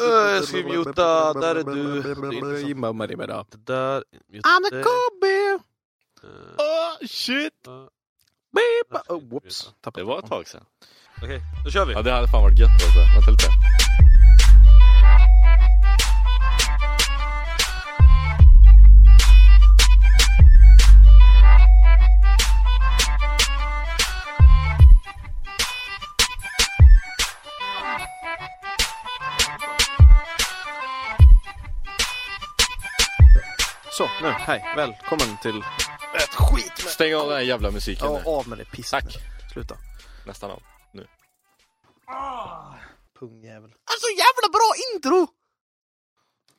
Öh, jag ska muta, där är du. Det där, muta I'm the. Kobe! Oh shit! eh, Beep. Oh, whoops. Det var ett tag sedan. Okej, då kör vi. Ja, det hade fan varit gött alltså. Vänta lite. Så, nu, hej. Välkommen till ett skit med... Stäng av den här jävla musiken Ja, nu. av med det pisset Tack. nu. Sluta. Nästan av. Nu. Pungjävel. Alltså jävla bra intro!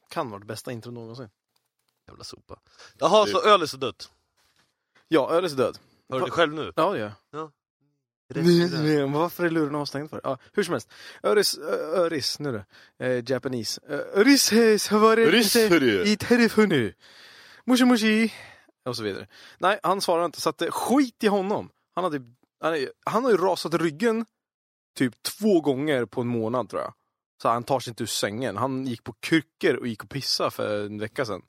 Kan vara det bästa intro någonsin. Jävla sopa. Jaha, så öl är så dött. Ja, öl är så död. Hör du det själv nu? Ja, det gör jag. Ja. Men Varför är luren avstängd för? Ja, hur som helst. Öris, ö- öris, nu då. Eh, Japanese. Ö- Öris, eh, så var det Öris, inte hörru. i telefonu. Mushi mushi. Och så vidare. Nej, han svarar inte. Så att, eh, skit i honom. Han, hade, han, är, han har ju rasat ryggen typ två gånger på en månad tror jag. Så han tar sig inte ur sängen. Han gick på kryckor och gick och pissade för en vecka sedan.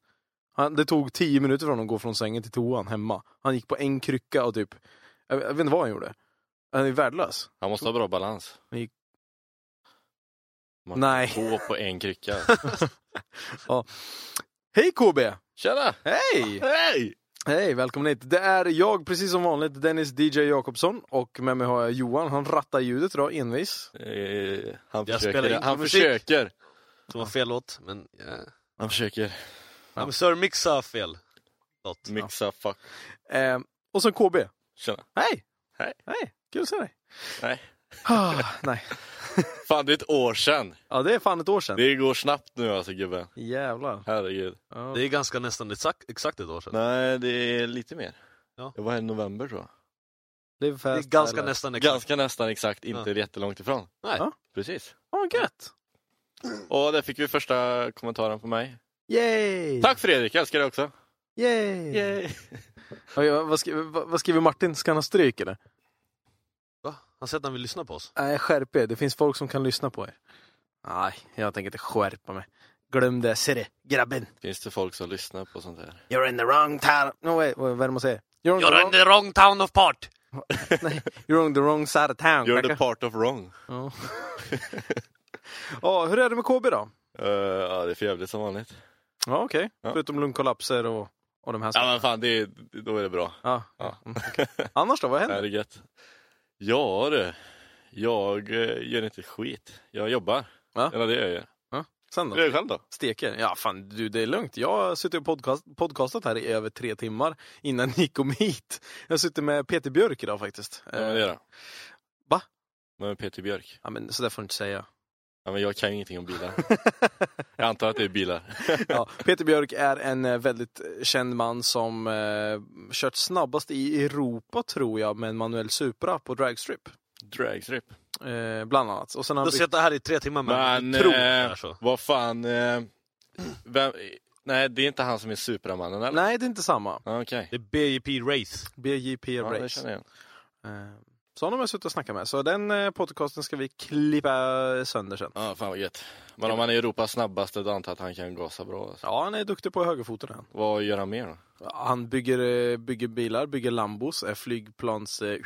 Han, det tog tio minuter för honom att gå från sängen till toan hemma. Han gick på en krycka och typ, jag, jag vet inte vad han gjorde. Han är värdelös. Han måste ha bra balans. Gick- Man Nej. Två på en krycka. Hej KB! Tjena! Hej! Hej! Hej, välkommen hit. Det är jag, precis som vanligt, Dennis DJ Jakobsson och med mig har jag Johan. Han rattar ljudet idag, envis. Eh, han Jag spelar försöker. inte Han musik. försöker. Som var fel låt, men... Ja. Han försöker. Ja. men Sir Mixa fel låt. Mixa fuck. Eh, och så KB. Tjena. Hej! Hej. Hej, kul att se dig. Nej. Ah, nej. Fan, det är ett år sedan. Ja, det är fan ett år sedan. Det går snabbt nu alltså gubben. Jävlar. Herregud. Ja. Det är ganska nästan exakt, exakt ett år sedan. Nej, det är lite mer. Ja. Det var här i november tror jag. Det är, Det är fest, ganska eller? nästan exakt. Ganska nästan exakt, inte Ja. jättelångt ifrån. Nej. Ja. Precis. Ja, gött. Och där fick vi första kommentaren på mig. Yay! Tack Fredrik, jag älskar dig också. Yay! Yay. Oj, vad, skriver, vad skriver Martin? Ska han ha stryk eller? Han säger att han vill lyssna på oss. Nej, skärp er. Det finns folk som kan lyssna på er. Nej, jag tänker inte skärpa mig. Glöm det, se det, grabben. Finns det folk som lyssnar på sånt här? You're in the wrong town. No, wait, vad är det man säger? You're You're in the wrong town of part! Nej, you're on the wrong side of town. You're the part of wrong. Ja. Ja, hur är det med KB då? Uh, ja, det är för jävligt som vanligt. Ja, okej. Ja. Förutom lungkollapser och, och de här Ja sakerna. men fan, det är, då är det bra. Ja. Ja. Okej. Annars då, vad Det händer? är gött. Ja du. Jag eh, gör inte skit. Jag jobbar. Ja. Eller det gör jag. Sen då? det själv då? Steker? Ja, fan du, det är lugnt. Jag har suttit och podcast, podcastat här i över tre timmar innan ni kom hit. Jag suttit med Peter Björk idag faktiskt. Ja, men det Eh, då? Va? Vad med Peter Björk? Ja, men så där får du inte säga. Ja, men jag kan ju ingenting om bilar. jag antar att det är bilar. Ja, Peter Björk är en eh, väldigt känd man som eh, kört snabbast i Europa tror jag med en manuell Supra på dragstrip. Dragstrip. Eh, bland annat. Och sen har Du har suttit här i tre timmar men, Men du tror eh, vad fan. Eh, vem, nej, det är inte han som är Supermannen eller? Nej, det är inte samma. Ja, Okej. Det är BJP Race. BJP Ja, det Race. känner jag. Eh, Så honom har jag suttit och snackat med. Så den eh, podcasten ska vi klippa sönder sen. Ja, fan vad gött. Men om han är Europas snabbaste, då antar jag att han kan gasa bra. Alltså. Ja, han är duktig på högerfoten han. Vad gör han mer då? Han bygger, eh, bygger bilar, bygger Lambos, är flygplans... Eh,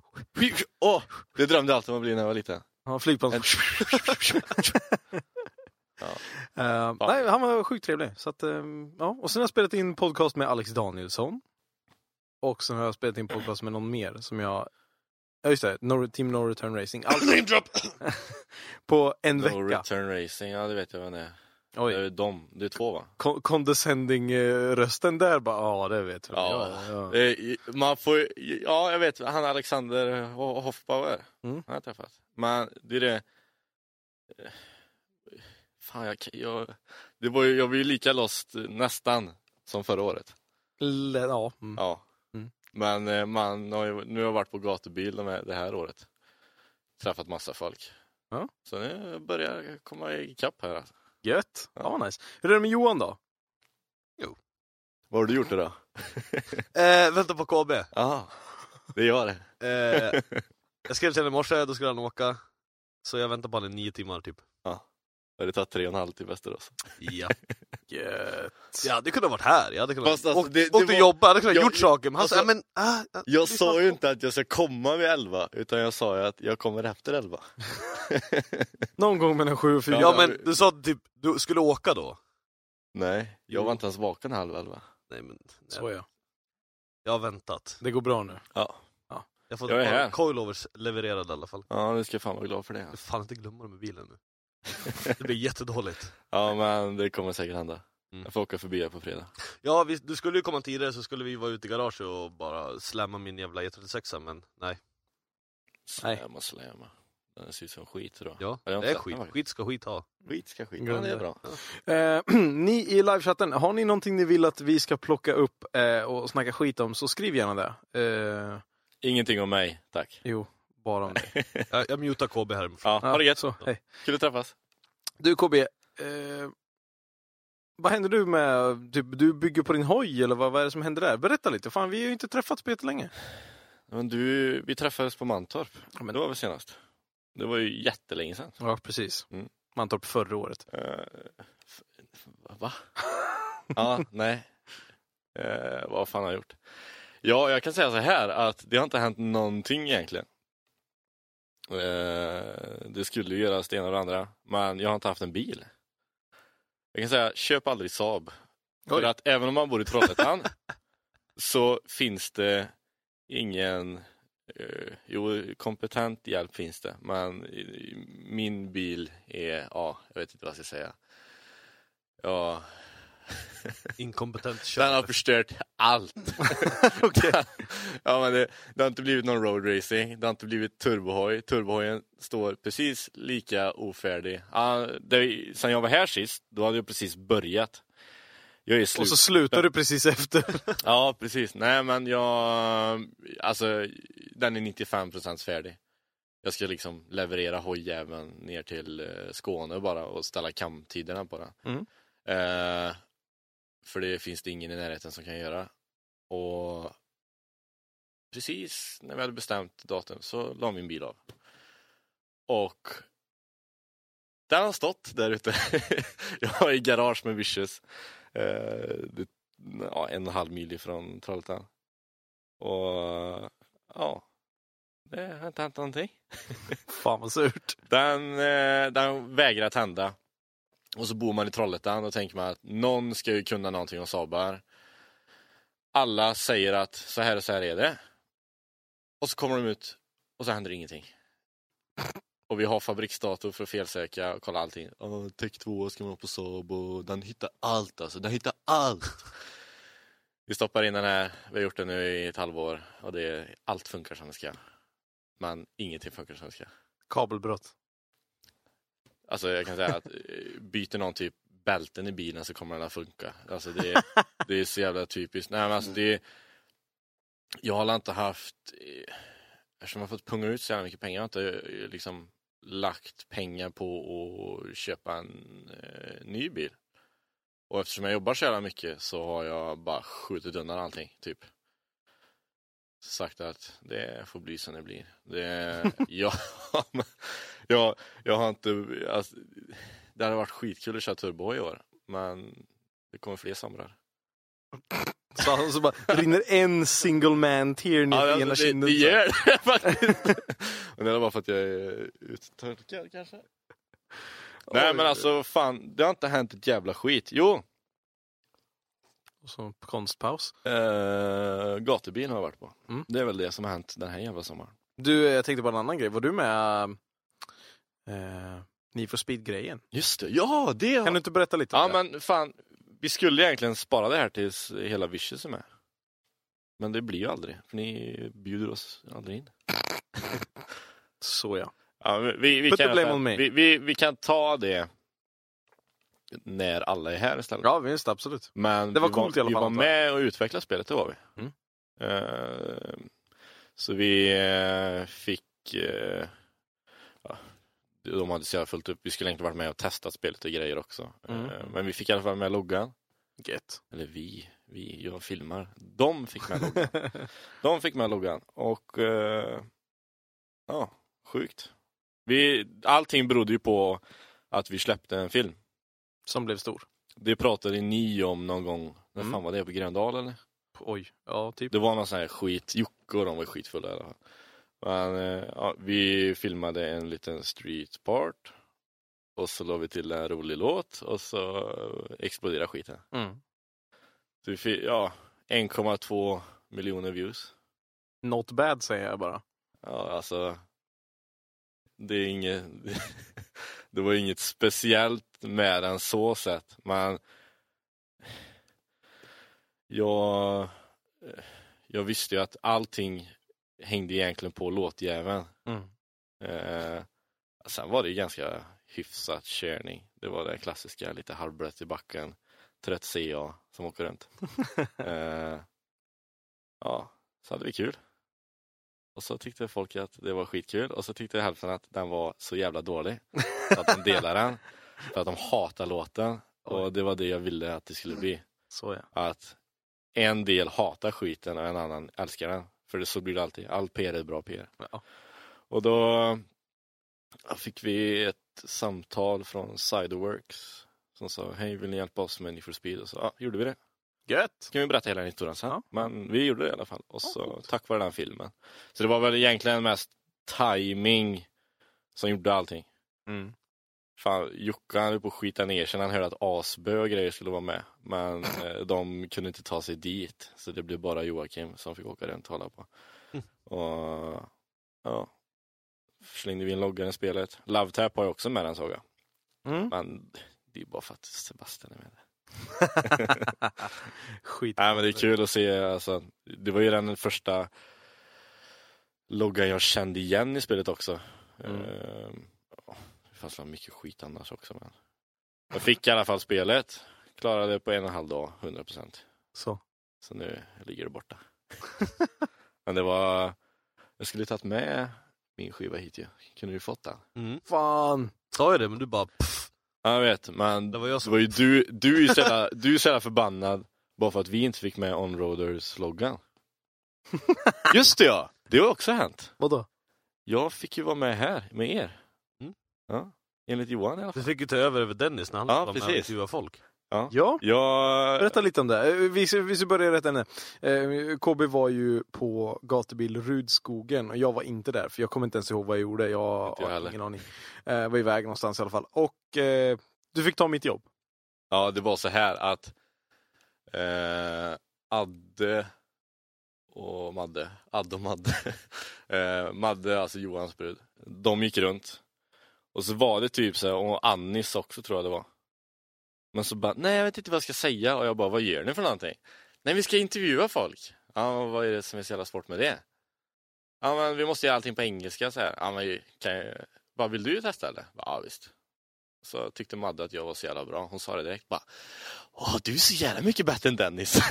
Åh! det drömde jag alltid om att bli när jag var liten. ja, flygplans... Ja. Eh, nej, han var sjukt trevlig. Så att, eh, ja. Och sen har jag spelat in podcast med Alex Danielsson. Och sen har jag spelat in podcast med någon mer som jag... Ja just det, no, Team No Return Racing. Allt på en No vecka. return racing, ja det vet jag vad det är. Det Oj, är de, det är två va? con- condescending eh, rösten där bara, ja det vet vi. Ja. ja. Eh, Man får, ja jag vet, han Alexander Ho- Hoffbauer, Mm. han har jag träffat. Men det är det, eh, fan jag, jag, det var ju, jag var ju lika lost nästan som förra året. L- ja. Mm. Ja. Men eh, man har ju, nu har jag varit på gatubil det här året. Träffat massa folk. Ja. Så nu börjar jag komma ikapp här. Alltså. Gött. Ja. Ja, nice. Hur är det med Johan då? Vad har du gjort idag? Eh, vänta på KB. Ja, det gör det. Eh, jag skrev till honom i morse, då skulle han åka. Så jag väntar på honom i nio timmar typ. Det tar tre och en halv till Västerås. Ja. Gött. Jag hade kunnat varit här, jag hade kunnat Fast alltså, åkt, det- det åkt och var- jobbat, jag hade kunnat Jag- gjort saker. Men han alltså, sa, men... ah, ah, Jag lyssna sa ju inte att jag ska komma vid elva, utan jag sa ju att jag kommer efter elva. Någon gång mellan sju och fyra. Ja men du sa typ, du skulle åka då? Nej, jag Jo. var inte ens vaken halv elva. Nej men, Så är jag. jag har väntat. Det går bra nu. Ja, Jag har fått Jag är här. coilovers levererade i alla fall. ja nu ska jag fan vara glad för det. Jag får fan inte glömma dem i bilen nu. Det blir jättedåligt. Ja, men det kommer säkert hända. Mm. Jag får åka förbi här på fredag. Ja, vi, du skulle ju komma tidigare så skulle vi vara ute i garaget och bara slämma min jävla E36 men nej. Släma, släma. Den ser ut som skit idag. Ja, det är skit. Skit ska skit ha. Skit ska skit. Ja, det är bra. Eh, ni i livechatten, har ni någonting ni vill att vi ska plocka upp eh, och snacka skit om så skriv gärna det. Eh, Ingenting om mig, tack. jo, bara om det. Jag, jag mutar KB här. Ja, ha det gött. Så, hej. Kul att träffas. Du KB, eh, vad händer du med, typ, du bygger på din hoj eller vad, vad är det som händer där? Berätta lite, fan vi har ju inte träffats på jättelänge. Men du, vi träffades på Mantorp. Ja, men- Det var väl senast? Det var ju jättelänge sedan. Ja, precis. Mm. Mantorp förra året. Uh, va? ja, nej. Eh, vad fan har jag gjort? Ja, jag kan säga så här att det har inte hänt någonting egentligen. Eh, det skulle ju göras det ena och det andra, men jag har inte haft en bil. Jag kan säga, köp aldrig Saab. För Oj. att även om man bor i Trollhättan så finns det ingen eh, Jo, kompetent hjälp finns det, men min bil är, ja, jag vet inte vad jag ska säga. Ja, Inkompetent den har förstört allt. ja, men det, det har inte blivit någon road racing, det har inte blivit turbohoj. Turbohojen står precis lika ofärdig. Ja, det, sen jag var här sist, då hade jag precis börjat. Jag är slut. Och så slutar du precis efter. Ja, precis. Nej, men jag... Alltså, den är 95% färdig. Jag ska liksom leverera hojjäveln ner till eh, Skåne bara och ställa kamtiderna på den. Mm. Eh, för det finns det ingen i närheten som kan göra. Och precis när vi hade bestämt datum så la min bil av. Och den har stått där ute. jag har i garage med Vicious. Eh, ja, en och en halv mil ifrån Trollhättan. Och ja, det har inte hänt någonting. Fan vad surt. Den, eh, den vägrar tända. Och så bor man i Trollhättan och tänker man att någon ska ju kunna någonting om Sabar. Alla säger att så här och så här är det. Och så kommer de ut och så händer ingenting. Och vi har fabriksdator för att felsäkra och kolla allting. Oh, Tech 2 ska man ha på Saab och den hittar allt alltså. Den hittar allt. Vi stoppar in den här. Vi har gjort det nu i ett halvår och det, allt funkar som det ska. Men ingenting funkar som det ska. Kabelbrott. Alltså jag kan säga att eh, byter någon typ bälten i bilen så kommer den att funka. Alltså det, det är så jävla typiskt. Nej, men alltså det, jag har inte haft, eh, eftersom jag har fått punga ut så jävla mycket pengar, jag har inte eh, liksom lagt pengar på att köpa en eh, ny bil. Och eftersom jag jobbar så jävla mycket så har jag bara skjutit undan allting, typ. Sagt att det får bli som det blir. Det, ja, jag, jag har inte, alltså, det hade varit skitkul att köra turbo i år, men det kommer fler somrar. Så, han- så bara rinner en single man tear ner Ja, ena det, kinden. det gör det faktiskt. Men det är bara för att jag är uttorkad kanske. Nej men alltså fan, det har inte hänt ett jävla skit. Jo, Och så konstpaus. eh, gatubil har jag varit på. Mm. Det är väl det som har hänt den här jävla sommaren. Du, jag tänkte på en annan grej. Var du med eh, Need for Speed-grejen? Just det, ja det Kan du inte berätta lite om Ja det? men fan, vi skulle egentligen spara det här tills hela Vicious är med. Men det blir ju aldrig, för ni bjuder oss aldrig in. Så ja. Ja, vi, vi, kan, vi, vi, vi kan ta det när alla är här istället. Ja visst, absolut. Men Det var vi coolt i alla vi fall, var antar jag. med och utvecklade spelet, det var vi. Mm. Eh, så vi eh, fick... eh, ja, de hade så jävla fullt upp. Vi skulle egentligen varit med och testat spelet och grejer också. Mm. Men vi fick i alla fall med loggan. Gött. Eller vi, vi, jag filmar. De fick med loggan. De fick med loggan. Och ja, sjukt. Vi, allting berodde ju på att vi släppte en film. Som blev stor. Det pratade ni om någon gång. När Mm. fan var det? På Gröndal eller? Oj, ja typ. Det var någon sån här skit. Jocke och de var skitfulla i alla fall. Men, eh, ja, vi filmade en liten street part. Och så la vi till en rolig låt och så exploderade skiten. Mm. Så vi fick, ja, 1,2 miljoner views. Not bad säger jag bara. Ja, alltså. Det är inget. Det var inget speciellt med den så sett. Men. Jag. Jag visste ju att allting hängde egentligen på låtjäveln. Mm. Eh, sen var det ju ganska hyfsat körning. Det var det klassiska, lite halvbrett i backen. Trött CA som åker runt. eh, ja, så hade vi kul. Och så tyckte folk att det var skitkul och så tyckte hälften att den var så jävla dålig. Så att de delade den. För att de hatar låten. Och det var det jag ville att det skulle bli. Så ja. Att en del hatar skiten och en annan älskar den. För det, så blir det alltid. All PR är bra PR. Ja. Och då fick vi ett samtal från Sideworks som sa hej vill ni hjälpa oss med Need for Speed? Och så ja, gjorde vi det. Gött! Kan vi berätta hela historien sen. Ja. Men vi gjorde det i alla fall. Och så coolt. tack vare den filmen. Så det var väl egentligen mest timing som gjorde allting. Mm. Fan, Jocke han höll på att skita ner sig när han hörde att Asbö och grejer skulle vara med. Men eh, de kunde inte ta sig dit. Så det blev bara Joakim som fick åka runt och hålla på. Och ja, slängde vi in loggan i spelet. Love Tap har jag också med den såg jag. Mm. Men det är bara för att Sebastian är med. Skit. Nej men det är kul att se. Alltså, det var ju den första loggan jag kände igen i spelet också. Mm. Ehm, det fanns väl mycket skit annars också. Men jag fick i alla fall spelet. Klarade det på en och en halv dag, 100 procent. Så. Så nu ligger det borta. men det var... Jag skulle tagit med min skiva hit ju. Kunde du fått den? Mm. Fan! Sa jag det men du bara pff. Ja, jag vet, men Det var jag det som... var ju du, du är ju så jävla, du är så jävla förbannad bara för att vi inte fick med Onroaders-loggan. Just det ja! Det har också hänt. Vadå? Jag fick ju vara med här med er. Ja, enligt Johan i alla Du fall. fick ju ta över över Dennis när han Ja, var med och intervjuade folk. Ja? Jag... Berätta lite om det. Eh, Vi, vi ska börja rätt ämne. Eh, KB var ju på gatubil Rudskogen och jag var inte där för jag kommer inte ens ihåg vad jag gjorde. Jag Inte jag har heller. ingen aning. Eh, var iväg någonstans i alla fall. Och eh, du fick ta mitt jobb. Ja, det var så här att eh, Adde och Madde, Adde och Madde, eh, Madde, alltså Johans brud, de gick runt. Och så var det typ så här, och Annis också tror jag det var. Men så bara, nej jag vet inte vad jag ska säga och jag bara, vad gör ni för någonting? Nej vi ska intervjua folk. Ja, vad är det som är så jävla svårt med det? Ja men vi måste göra allting på engelska så här. Ja men kan jag, vad vill du testa eller? Ja visst. Så tyckte Madde att jag var så jävla bra. Hon sa det direkt bara Åh, du är så jävla mycket bättre än Dennis.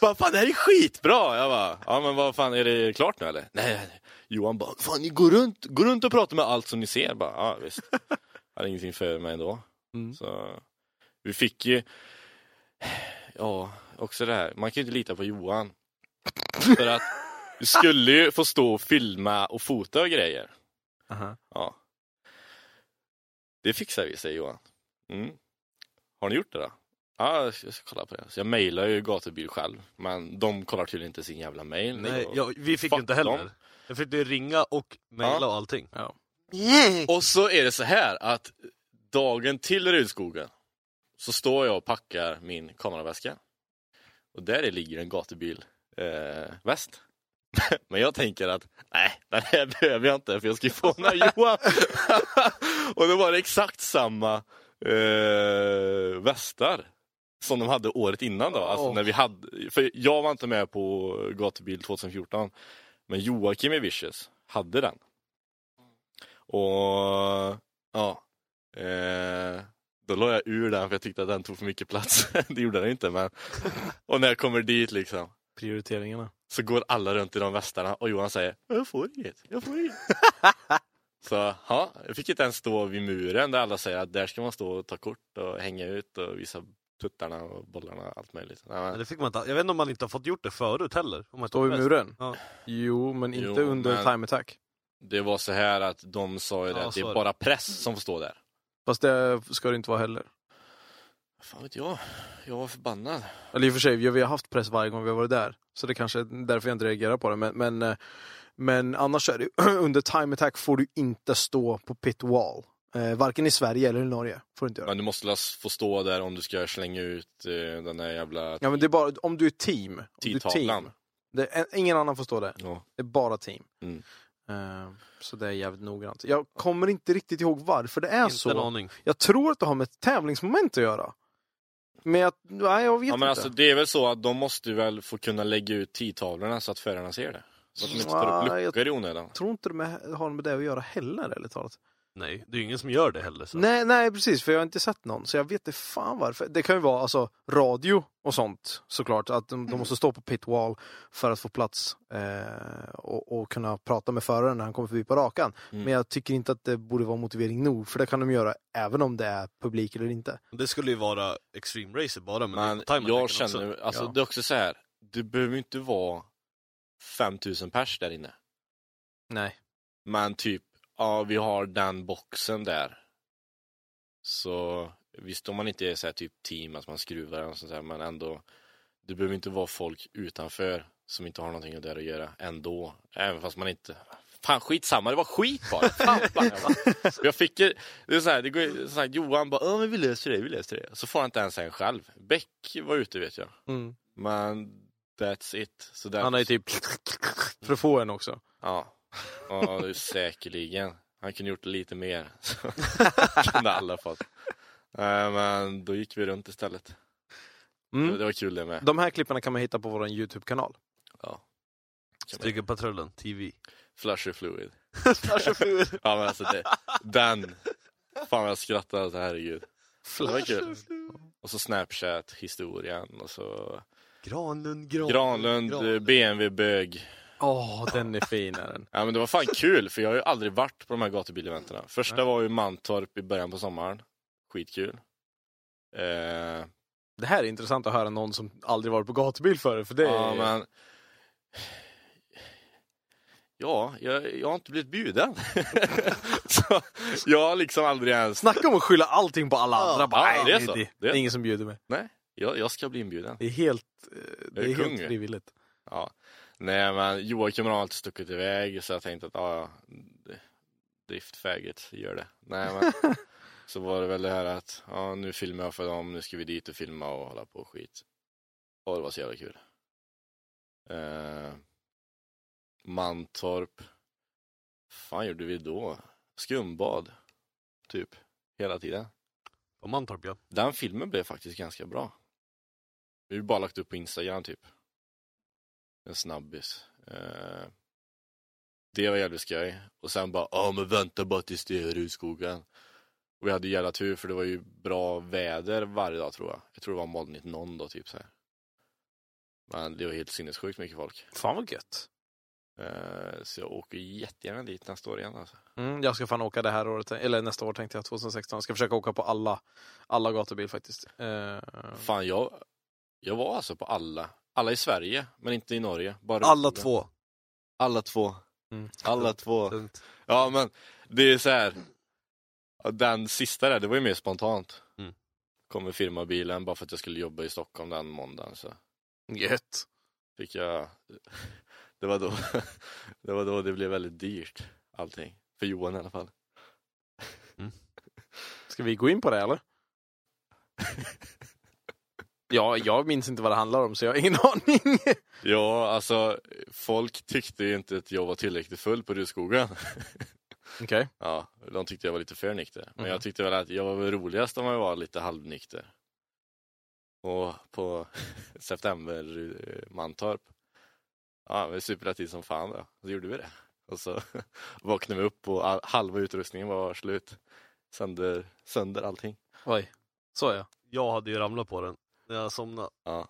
bara, fan det här är skitbra. Jag bara, ja men vad fan är det klart nu eller? Nej, nej. Johan bara, fan ni går runt, går runt och pratar med allt som ni ser. Bara, ja visst. Jag hade ingenting för mig ändå. Mm. Så vi fick ju, ja, också det här. Man kan ju inte lita på Johan. För att du skulle ju få stå och filma och fota och grejer. Aha. Ja. Det fixar vi, säger Johan. Mm. Har ni gjort det då? Ja, jag ska kolla på det. Så jag mejlar ju gatubil själv, men de kollar tydligen inte sin jävla mail. Nej, Och- ja, vi fick ju inte heller. dem. Jag fick ju ringa och mejla Ja. och allting. Ja. Och så är det så här att dagen till Rudskogen så står jag och packar min kameraväska. Och där ligger en gatubil eh, väst. Men jag tänker att nej, den här behöver jag inte för jag ska ju få den här Johan. och då var det exakt samma eh, västar som de hade året innan då. Alltså när vi hade, för jag var inte med på gatubil 2014. Men Joakim i Vicious hade den. Och ja, eh, då la jag ur den för jag tyckte att den tog för mycket plats. det gjorde den inte men. Och när jag kommer dit liksom Prioriteringarna. så går alla runt i de västarna och Johan säger Jag får inget, jag får inget. så ja, jag fick inte ens stå vid muren där alla säger att där ska man stå och ta kort och hänga ut och visa tuttarna och bollarna och allt möjligt. Nej, Men det fick man inte. Jag vet inte om man inte har fått gjort det förut heller. Om man Stå i muren? Ja. Jo, men inte Jo, under men- time attack. det var så här att de sa ju det Ja, att det är det. bara press som får stå där. Fast det ska det inte vara heller. Fan vet jag, jag var förbannad. Eller i och för sig, vi har vi har haft press varje gång vi har varit där. Så det kanske är därför jag inte reagerar på det. Men, men, eh, men annars är det under time attack får du inte stå på pit wall. Eh, varken i Sverige eller i Norge. Får du inte göra. Men du måste väl få stå där om du ska slänga ut eh, den där jävla Ja men det är bara om du är team. Tidtavlan. team det är, ingen annan får stå där. Ja. Det är bara team. Mm. Eh, så det är jävligt noggrant. Jag kommer inte riktigt ihåg varför det är Inte en så. aning. Jag tror att det har med ett tävlingsmoment att göra. Men jag, nej, jag vet Ja, men inte. alltså, det är väl så att de måste väl få kunna lägga ut tidtavlorna så att förarna ser det. Så att de inte tar upp luckor i onödan. Jag tror inte det har med det att göra heller, ärligt talat. Nej, det är ju ingen som gör det heller. Så. Nej, nej, precis, för jag har inte sett någon. Så jag vet inte fan varför. Det kan ju vara alltså, radio och sånt såklart. Att de, de måste stå på pit wall för att få plats eh, och, och kunna prata med föraren när han kommer förbi på rakan. Mm. Men jag tycker inte att det borde vara motivering nog, för det kan de göra även om det är publik eller inte. Det skulle ju vara Extreme Racer bara, men, Men jag känner, också. alltså Ja. det är också så här. Det behöver ju inte vara 5000 pers där inne. Nej. Men typ, ja vi har den boxen där. Så visst om man inte är så här typ team, att man skruvar och sånt där, men ändå. Det behöver inte vara folk utanför som inte har någonting där att göra ändå. Även fast man inte Fan skitsamma, det var skit bara. Fan, fan, jag, fick det är så här, det går, så här, Johan bara, men vi löser det, vi löser det. Så får han inte ens en själv. Beck var ute vet jag. Mm. Men that's it. Så där, Han är ju typ för att få en också. Ja, ja det är säkerligen. Han kunde gjort lite mer. Så kunde alla fått. Nej, men då gick vi runt istället. Det, Mm. det var kul det med. De här klipparna kan man hitta på vår Youtube-kanal. Ja. Strygepatrullen, TV. Flusher fluid. Ja men alltså det, den. Fan vad jag skrattade, alltså, herregud. Det var kul. Och så Snapchat, historien och så Granlund, Granlund. Granlund, eh, Åh, den är fin är den. Ja men det var fan kul för jag har ju aldrig varit på de här gatubileventerna. Första var ju Mantorp i början på sommaren. Skitkul. Eh, Det här är intressant att höra någon som aldrig varit på gatubil förut, för det är... Ja men Ja, jag, jag har inte blivit bjuden. så jag har liksom aldrig ens Snacka om att skylla allting på alla andra. Bara, nej, det är det, så. det, Det är ingen som bjuder mig. Nej, jag, jag ska bli inbjuden. Det är helt, eh, det är är helt frivilligt. Ja. Nej men Joakim har alltid stuckit iväg så jag tänkte att ja, ja, driftfäget gör det. Nej men så var det väl det här att ja, nu filmar jag för dem, nu ska vi dit och filma och hålla på och skit. Och det var så jävla kul. Eh, Mantorp. fan gjorde vi då? Skumbad. Typ. Hela tiden. På Mantorp ja. Den filmen blev faktiskt ganska bra. Vi har bara lagt upp på Instagram typ. En snabbis. Eh, det var jävligt skoj. Och sen bara, ja men vänta bara tills det är Rudskogen. Och vi hade ju jävla tur för det var ju bra väder varje dag tror jag. Jag tror det var molnigt någon dag typ så här. Men det var helt sinnessjukt mycket folk. Fan vad gött. Eh, så jag åker jättegärna dit nästa år igen alltså. Mm, jag ska fan åka det här året, eller nästa år tänkte jag, 2016. Jag ska försöka åka på alla, alla gatubil faktiskt. Eh, Fan jag, Jag var alltså på alla. Alla i Sverige, men inte i Norge. Bara Alla två. Alla två. Mm. Alla två. Ja men det är så här. Den sista där, det var ju mer spontant. Mm. Kom med firmabilen bara för att jag skulle jobba i Stockholm den måndagen. Så Gött. fick jag... Det var då det, var då det blev väldigt dyrt. Allting. För Johan i alla fall. Ska vi gå in på det eller? ja, jag minns inte vad det handlar om så jag har ingen aning. Ja, alltså folk tyckte ju inte att jag var tillräckligt full på Rudskogen. Okej. Ja, de tyckte jag var lite för nykter. Men Mhm. jag tyckte väl att jag var väl roligast om jag var lite halvnykter. Och på September eh, Mantorp. Ja, vi superade till som fan då. Så gjorde vi det. Och så vaknade vi upp och halva utrustningen var slut. Sönder, sönder allting. Oj. Så ja. Jag hade ju ramlat på den när jag somnade. Ja.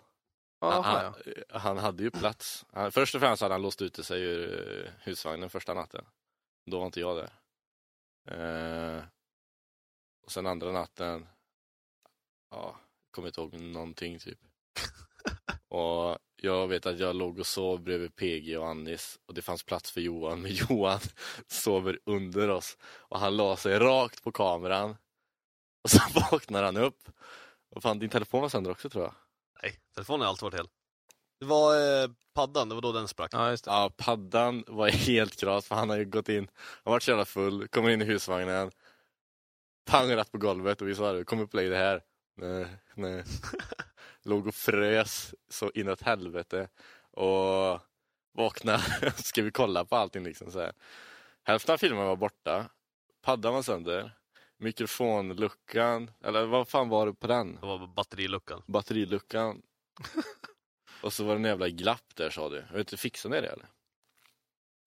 Han, ja. han hade ju plats. Han, först och främst hade han låst ute sig ur eh, husvagnen första natten. Då var inte jag där. Eh, och sen andra natten, ja, kommer inte ihåg någonting typ. och jag vet att jag låg och sov bredvid PG och Annis och det fanns plats för Johan, men Johan sover under oss. Och han la sig rakt på kameran. Och så vaknar han upp. Och fan, din telefon var sönder också tror jag. Nej, telefonen har alltid varit hel. Det var eh, paddan, det var då den sprack. Ja, just det. Ja, paddan var helt kras för han har ju gått in, han varit så jävla full, kommer in i husvagnen, pang rätt på golvet och vi sa det, kom upp och lägg det här. Nej, nej. Låg och frös så inåt helvete och vakna ska vi kolla på allting liksom så här. Hälften av filmen var borta, paddan var sönder, mikrofonluckan, eller vad fan var det på den? Det var batteriluckan. Batteriluckan. och så var det en jävla glapp där sa du. Jag vet inte, fixade ni det eller?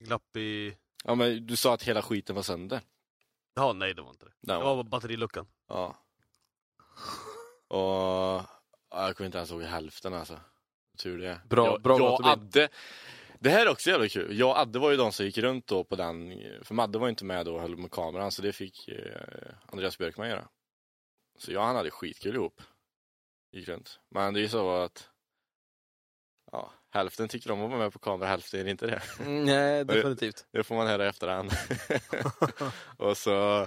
Glapp i... Ja men du sa att hela skiten var sönder. Ja, nej det var inte det. Den Det var- batteriluckan. Ja. Och ja, jag kommer inte ens ihåg hälften alltså. Tur det. Bra- jag, bra jag låt det Det här är också jävla kul. Jag och Adde var ju de som gick runt då på den. För Madde var ju inte med då och höll med kameran så det fick eh, Andreas Björkman göra. Så jag och han hade skitkul ihop. Gick runt. Men det är ju så att ja, hälften tycker om att vara med på kamera, hälften är inte det. Mm, nej, definitivt. Det får man höra i efterhand. och så,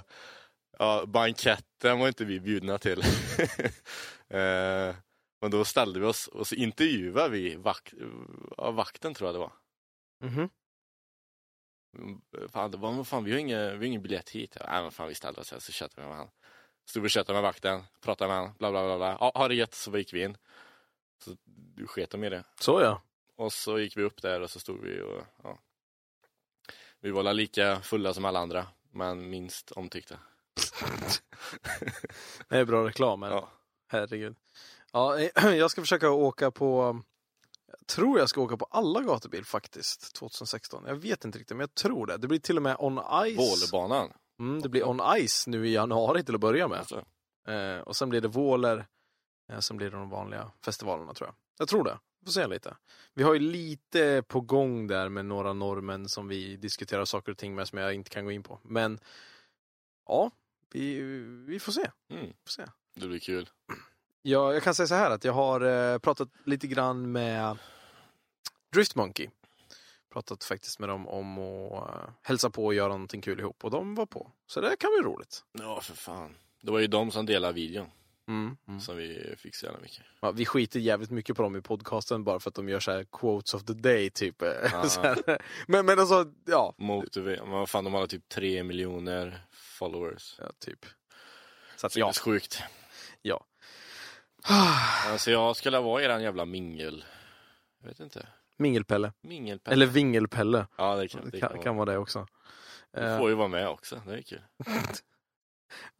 ja, banketten var inte vi bjudna till. eh, men då ställde vi oss och så intervjuade vi vak ja, vakten tror jag det var. Mhm. Mm, Fan, det var, fan, vi har ingen, vi har ingen biljett hit. Nej, men fan, vi ställde oss här så chattade vi med honom. Stod och chattade med vakten, pratade med honom, bla bla bla. bla. Ja, ha det gött, så gick vi in. Så du sket de i det. Så ja. Och så gick vi upp där och så stod vi och ja. Vi var lika fulla som alla andra, men minst omtyckta. Det är bra reklam. Men... Ja. Herregud. Ja, jag ska försöka åka på, tror jag ska åka på alla gatubil faktiskt, 2016. Jag vet inte riktigt, men jag tror det. Det blir till och med on ice. Vålerbanan. Mm, det blir on ice nu i januari till att börja med. Alltså. Eh, och sen blir det Våler, eh, sen blir det de vanliga festivalerna tror jag. Jag tror det. Får se lite. Vi har ju lite på gång där med några norrmän som vi diskuterar saker och ting med som jag inte kan gå in på. Men ja, vi, vi får se. Mm, Får se. det blir kul. Ja, jag kan säga så här att jag har eh, pratat lite grann med Drift Monkey. Pratat faktiskt med dem om att eh, hälsa på och göra någonting kul ihop och de var på. Så det kan bli roligt. Ja, för fan. Det var ju de som delade videon Mm. Mm. som vi fick så jävla mycket. Ja, vi skiter jävligt mycket på dem i podcasten bara för att de gör så här quotes of the day typ. Ja. Men, men alltså, ja. Motorv- men vad fan, de har typ tre miljoner followers. ja typ. Så att, ja. det är sjukt. ja. Alltså jag skulle vara eran jävla mingel... Jag vet inte. Mingelpelle. Mingelpelle. Eller Vingelpelle. Ja, det kan, Det kan, kan, kan vara. det också. Du Eh, får ju vara med också, det är kul.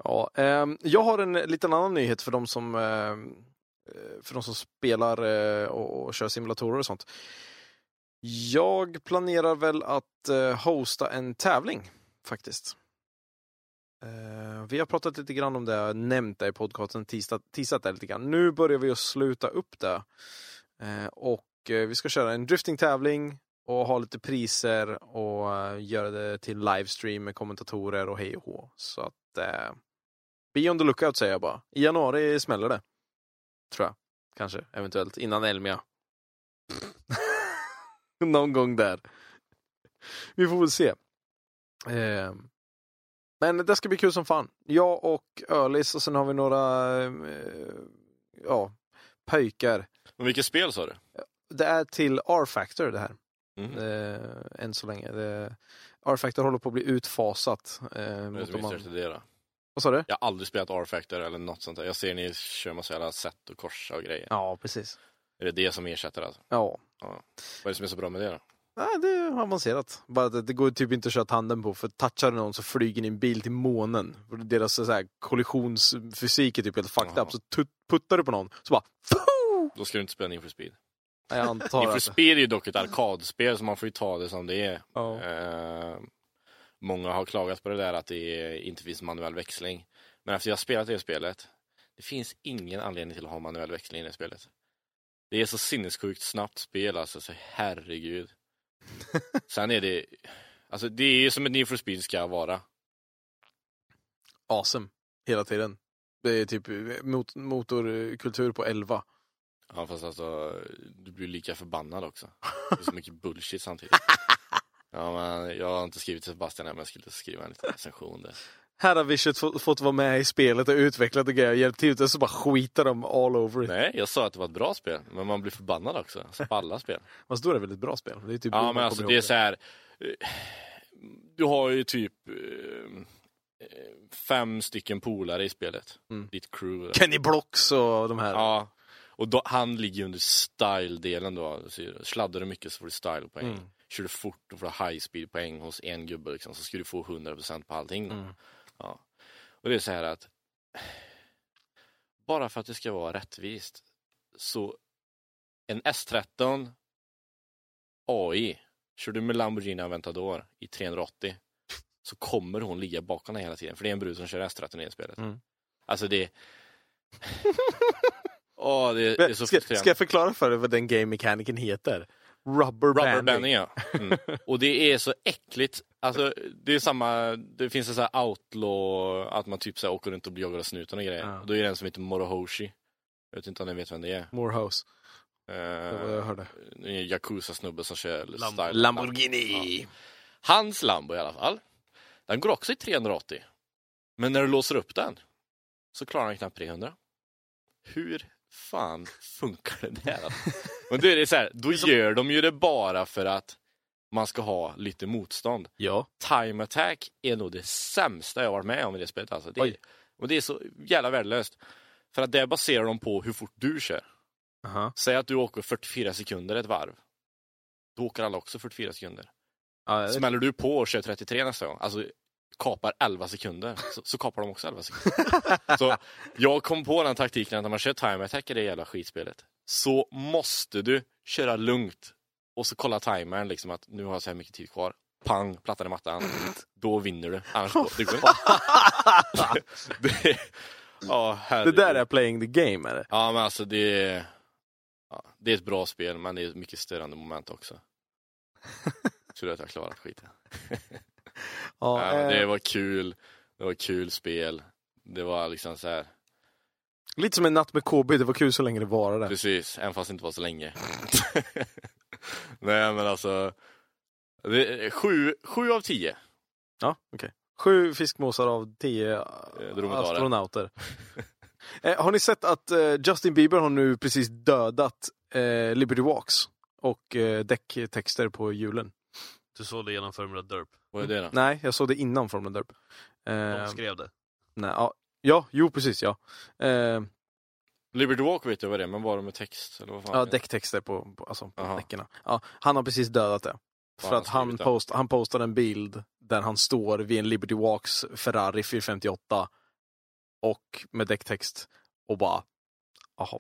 Ja, ehm, jag har en liten annan nyhet för de som, ehm, eh, för de som spelar eh, och, och kör simulatorer och sånt. Jag planerar väl att eh, hosta en tävling faktiskt. Eh, vi har pratat lite grann om det, nämnt det i podcasten, teasat, teasat det lite grann. Nu börjar vi att sluta upp det. Eh, och eh, Eh, vi ska köra en driftingtävling och ha lite priser och eh, göra det till livestream med kommentatorer och hej och hå. Så att eh, be on the lookout säger jag bara. I januari smäller det. Tror jag. kanske, eventuellt, innan Elmia. Någon gång där. Vi får väl se. Eh, men det ska bli kul som fan. Jag och Ölis och sen har vi några eh, ja, pöjkar. Men vilket spel sa du? Det är till R-Factor det här. Mm. Eh, än så länge. Det, R-Factor håller på att bli utfasat. Eh, det mot de andra. det då? Vad sa du? Jag har aldrig spelat R-Factor eller något sånt där. Jag ser ni kör massa jävla sätt och korsa och grejer. Ja, precis. Är det det som ersätter alltså? Ja. Vad är det som är så bra med det då? Nej, det är avancerat. Bara att det går typ inte att köra tanden på, för touchar någon så flyger ni en bil till månen. För Deras så här, kollisionsfysik är typ helt fucked Jaha. up. Så tut- puttar du på någon, så bara... Foo! Då ska du inte spela Need for Speed. Jag antar Need for att... Speed är ju dock ett arkadspel så man får ju ta det som det är. Ja. Eh, många har klagat på det där att det inte finns manuell växling. Men efter jag har spelat det spelet, det finns ingen anledning till att ha manuell växling i det spelet. Det är så sinnessjukt snabbt spel alltså, så herregud. Sen är det, alltså det är som ett Need for Speed ska vara. Awesome. Hela tiden. Det är typ mot motorkultur på 11. Ja fast alltså, du blir lika förbannad också. Det är så mycket bullshit samtidigt. Ja men jag har inte skrivit till Sebastian än men jag skulle skriva en liten recension där. Här har Vichert fått, fått vara med i spelet och utvecklat och grejer och hjälpt till, och så bara skitar de all over it. Nej, jag sa att det var ett bra spel, men man blir förbannad också. Alltså, på alla spel. Fast då är det väl ett bra spel? Det är typ Ja, men alltså det är så här. eh, Du har ju typ eh, eh, fem stycken polare i spelet. Mm. Ditt crew. Kenny Blocks och de här. Ja. Och då, han ligger under style-delen då. Så Sladdar du mycket så får du style-poäng. Mm. Kör du fort då får du high speed-poäng hos en gubbe liksom, så ska du få 100% på allting. Mm. Ja. Och det är så här att bara för att det ska vara rättvist så en S13 AI, kör du med Lamborghini Aventador i 380 så kommer hon ligga bakom dig hela tiden för det är en brud som kör S13 i spelet. Mm. Alltså det Åh, det, det är så ska, ska jag förklara för dig vad den game mechaniken heter? Rubber, banding. Rubberbanding ja. Mm. Och det är så äckligt. Alltså det är samma, det finns en sån här outlaw, att man typ så här åker runt och blir jagad av snuten och grejer. Ja. Då är det en som heter Morohoshi. Jag vet inte om ni vet vem det är. Morehouse. Det var jag Uh, hörde. en Yakuza-snubbe som kör Lam- style. Lamborghini! Hans Lambo i alla fall. Den går också i 380. Men när du låser upp den så klarar den knappt 300. Hur fan funkar det där? Men då är det så här, då gör de ju det bara för att man ska ha lite motstånd. Ja. Time attack är nog det sämsta jag varit med om i det spelet. Alltså. Det, Oj. och det är så jävla värdelöst. För att det baserar de på hur fort du kör. Aha. Säg att du åker 44 sekunder ett varv. Då åker alla också 44 sekunder. Det- Smäller du på och kör 33 nästa gång, alltså kapar 11 sekunder, så, så kapar de också 11 sekunder. så jag kom på den taktiken att när man kör time attack i det jävla skitspelet, så måste du köra lugnt och så kolla timern liksom att nu har jag så här mycket tid kvar. Pang, plattan i mattan. Då vinner du. Annars går det går inte. det, ja, det där är playing the game det? Ja men alltså det är, ja, det är ett bra spel men det är mycket störande moment också. Tur att jag klarat skiten. Ja, det eh, var kul, det var kul spel. Det var liksom så här, Lite som en natt med KB, det var kul så länge det varade. precis, även fast det inte var så länge. Nej men alltså, det sju, sju av tio. Ja, okej. Sju fiskmåsar av tio dromedarer. astronauter. eh, har ni sett att eh, Justin Bieber har nu precis dödat eh, Liberty Walks och eh, däcktexter på hjulen? Du såg det genom Formula Derp. Vad är det då? Nej, jag såg det innan Formel Derp. De Eh, skrev det. nej, ja, ja, jo precis ja. Eh, Liberty Walk vet jag vad det är, men bara med text eller vad fan ja, är det? däcktexter på, på, alltså, på Aha. däcken. Ja, han har precis dödat det. För att han han, skrivit post, han postade en bild där han står vid en Liberty Walks Ferrari 458 och med däcktext och bara, jaha,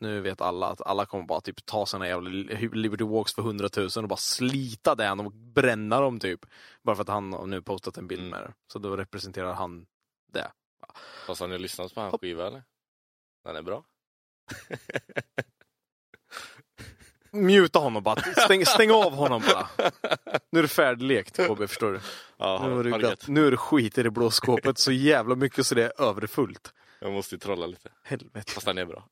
nu vet alla att alla kommer bara typ ta sina jävla Liberty Walks för 100 000 och bara slita den och bränna dem typ. Bara för att han har nu postat en bild Mm. med det. Så då representerar han det. Fast har ni lyssnat på hans Hopp. skiva eller? Den är bra. Muta honom bara, stäng, stäng av honom bara. Nu är det färdiglekt KB, förstår du? Ja, Nu har det nu är det skit i det blå skåpet så jävla mycket så det är överfullt. Jag måste ju trolla lite. Helvete. Fast den är bra.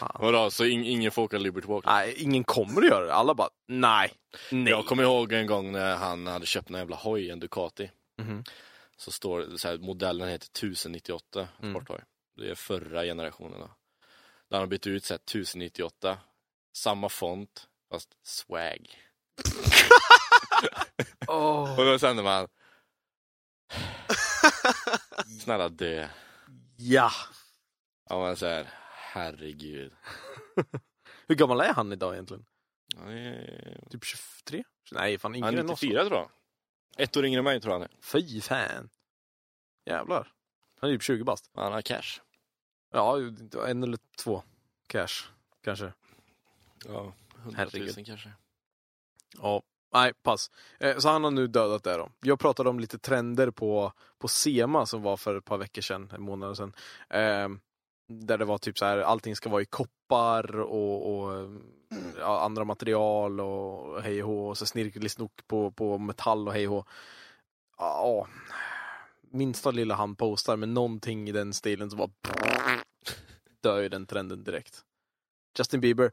Vadå, så in, ingen får åka Liberty Walk? Nej, ingen kommer att göra det. Alla bara, nej. Nej. Jag kommer ihåg en gång när han hade köpt en jävla hoj, en Ducati. Mhm. Så står det så här, modellen heter 1098 Mm. sporthoj. Det är förra generationen då. Där han har bytt ut så här, 1098, samma font, fast swag. Åh. Och då kände man, snälla dö. Ja. Ja men så här, herregud. Hur gammal är han idag egentligen? Han är, Typ 23? Nej, fan han yngre är än oss. 94 tror jag. Ett år yngre än mig tror jag han är. Fy fan. Jävlar. Han är typ 20 bast. Han har cash. Ja, en eller två cash kanske. Ja, 100 Herregud. 000 kanske. Ja, nej, pass. Eh, så han har nu dödat det då. Jag pratade om lite trender på, på SEMA som var för ett par veckor sedan, en månad sedan. Eh, där det var typ så här, allting ska vara i koppar och, och ja, andra material och hej och hå. Och så snirkelisnok på, på metall och hej och hå. Ja, minsta lilla han postar med någonting i den stilen så var dör ju den trenden direkt. Justin Bieber,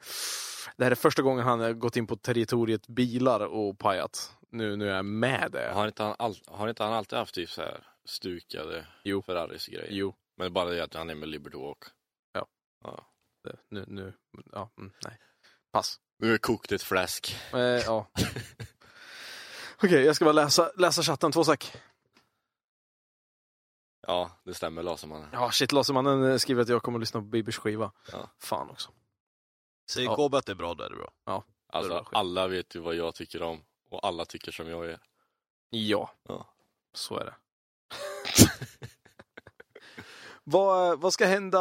det här är första gången han har gått in på territoriet bilar och pajat. Nu, nu är jag med det. Har inte han, all, har inte han alltid haft typ så här stukade Jo. Ferraris grejer? Jo, Men bara det att han är med Liberty Walk. Ja. ja. det, nu, nu, ja, mm, nej. Pass. Nu är det kokt ett fläsk. Eh, ja. Okej, jag ska bara läsa, läsa chatten, två sek. Ja, det stämmer Lasermannen. Ja, shit, Lasermannen skriver att jag kommer att lyssna på Bibbers skiva. Ja. Fan också. Säger Ja. KB att det är bra, då är det bra. Är Alltså, alla vet ju vad jag tycker om och alla tycker som jag gör. Ja, Ja. så är det. vad, vad ska hända?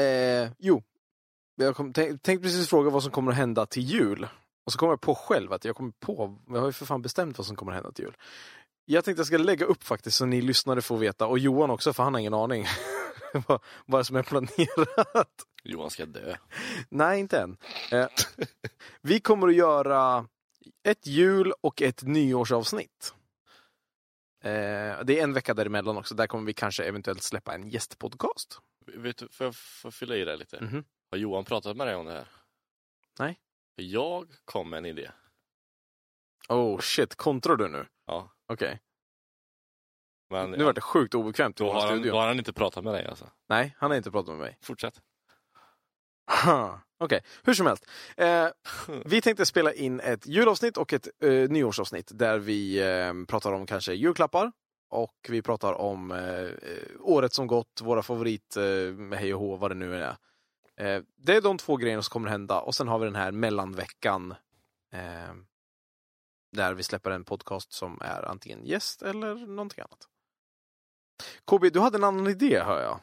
Eh, jo, jag kom, tänk, tänkte precis fråga vad som kommer att hända till jul. Och så kom jag på själv att jag kommer på, jag har ju för fan bestämt vad som kommer att hända till jul. Jag tänkte jag ska lägga upp faktiskt så ni lyssnare får veta, och Johan också för han har ingen aning. vad, vad som är planerat. Johan ska dö. Nej, inte än. Eh, vi kommer att göra ett jul och ett nyårsavsnitt. Eh, det är en vecka däremellan också. Där kommer vi kanske eventuellt släppa en gästpodcast. Vet du, får jag, får fylla i det lite? Mhm. Har Johan pratat med dig om det här? Nej. Jag kom med en idé. Oh shit, kontrar du nu? Ja. Okej. Men Nu vart det sjukt obekvämt då, har han, då har han inte pratat med dig alltså. Nej, han har inte pratat med mig. Fortsätt. Okej, hur som helst. Eh, vi tänkte spela in ett julavsnitt och ett eh, nyårsavsnitt där vi eh, pratar om kanske julklappar och vi pratar om eh, året som gått, våra favorit eh, hej och hå, vad det nu är. Eh, det är de två grejerna som kommer hända och sen har vi den här mellanveckan eh, där vi släpper en podcast som är antingen gäst eller någonting annat. KB, du hade en annan idé hör jag.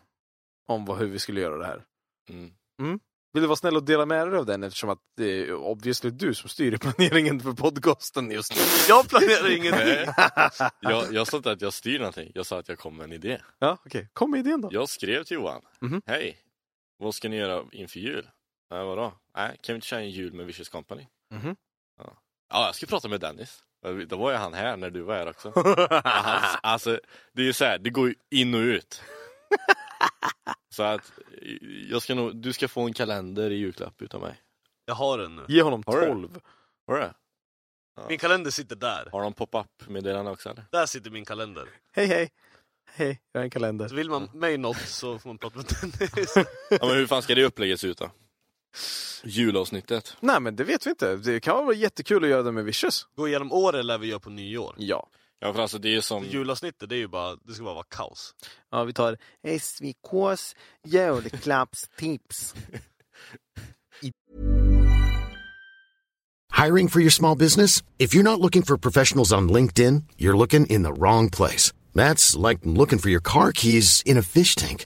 Om vad, hur vi skulle göra det här. Mm. Vill du vara snäll och dela med dig av den eftersom att det är obviously du som styr planeringen för podcasten just nu. Jag planerar ingenting! Jag, jag sa inte att jag styr någonting, jag sa att jag kom med en idé. Ja, okej. Kom med idén då. Jag skrev till Johan. Mhm. Hej, vad ska ni göra inför jul? Nej, vadå? Nej, kan vi inte köra en jul med Vicious Company? Mhm. Ja. ja, jag ska prata med Dennis. Då var ju han här när du var här också. Han, alltså, det är ju så här, det går ju in och ut. Så att jag ska nog, du ska få en kalender i julklapp utav mig. Jag har den nu. Ge honom Har du? 12. Har du det? Min kalender sitter där. Har de pop-up meddelande också eller? Där sitter min kalender. Hej hej. Hej, jag har en kalender. Så vill man mig något så får man prata med Dennis. Ja, men hur fan ska det upplägget se ut då? Julavsnittet. Nej men det vet vi inte. Det kan vara jättekul att göra det med Vicious. Gå igenom året lär vi göra på nyår. Ja. Ja för alltså det är som... Julavsnittet det är ju bara, det ska bara vara kaos. Ja, vi tar SVKs julklappstips. Hiring for your small business? If you're not looking for professionals on LinkedIn, you're looking in the wrong place. That's like looking for your car keys in a fish tank.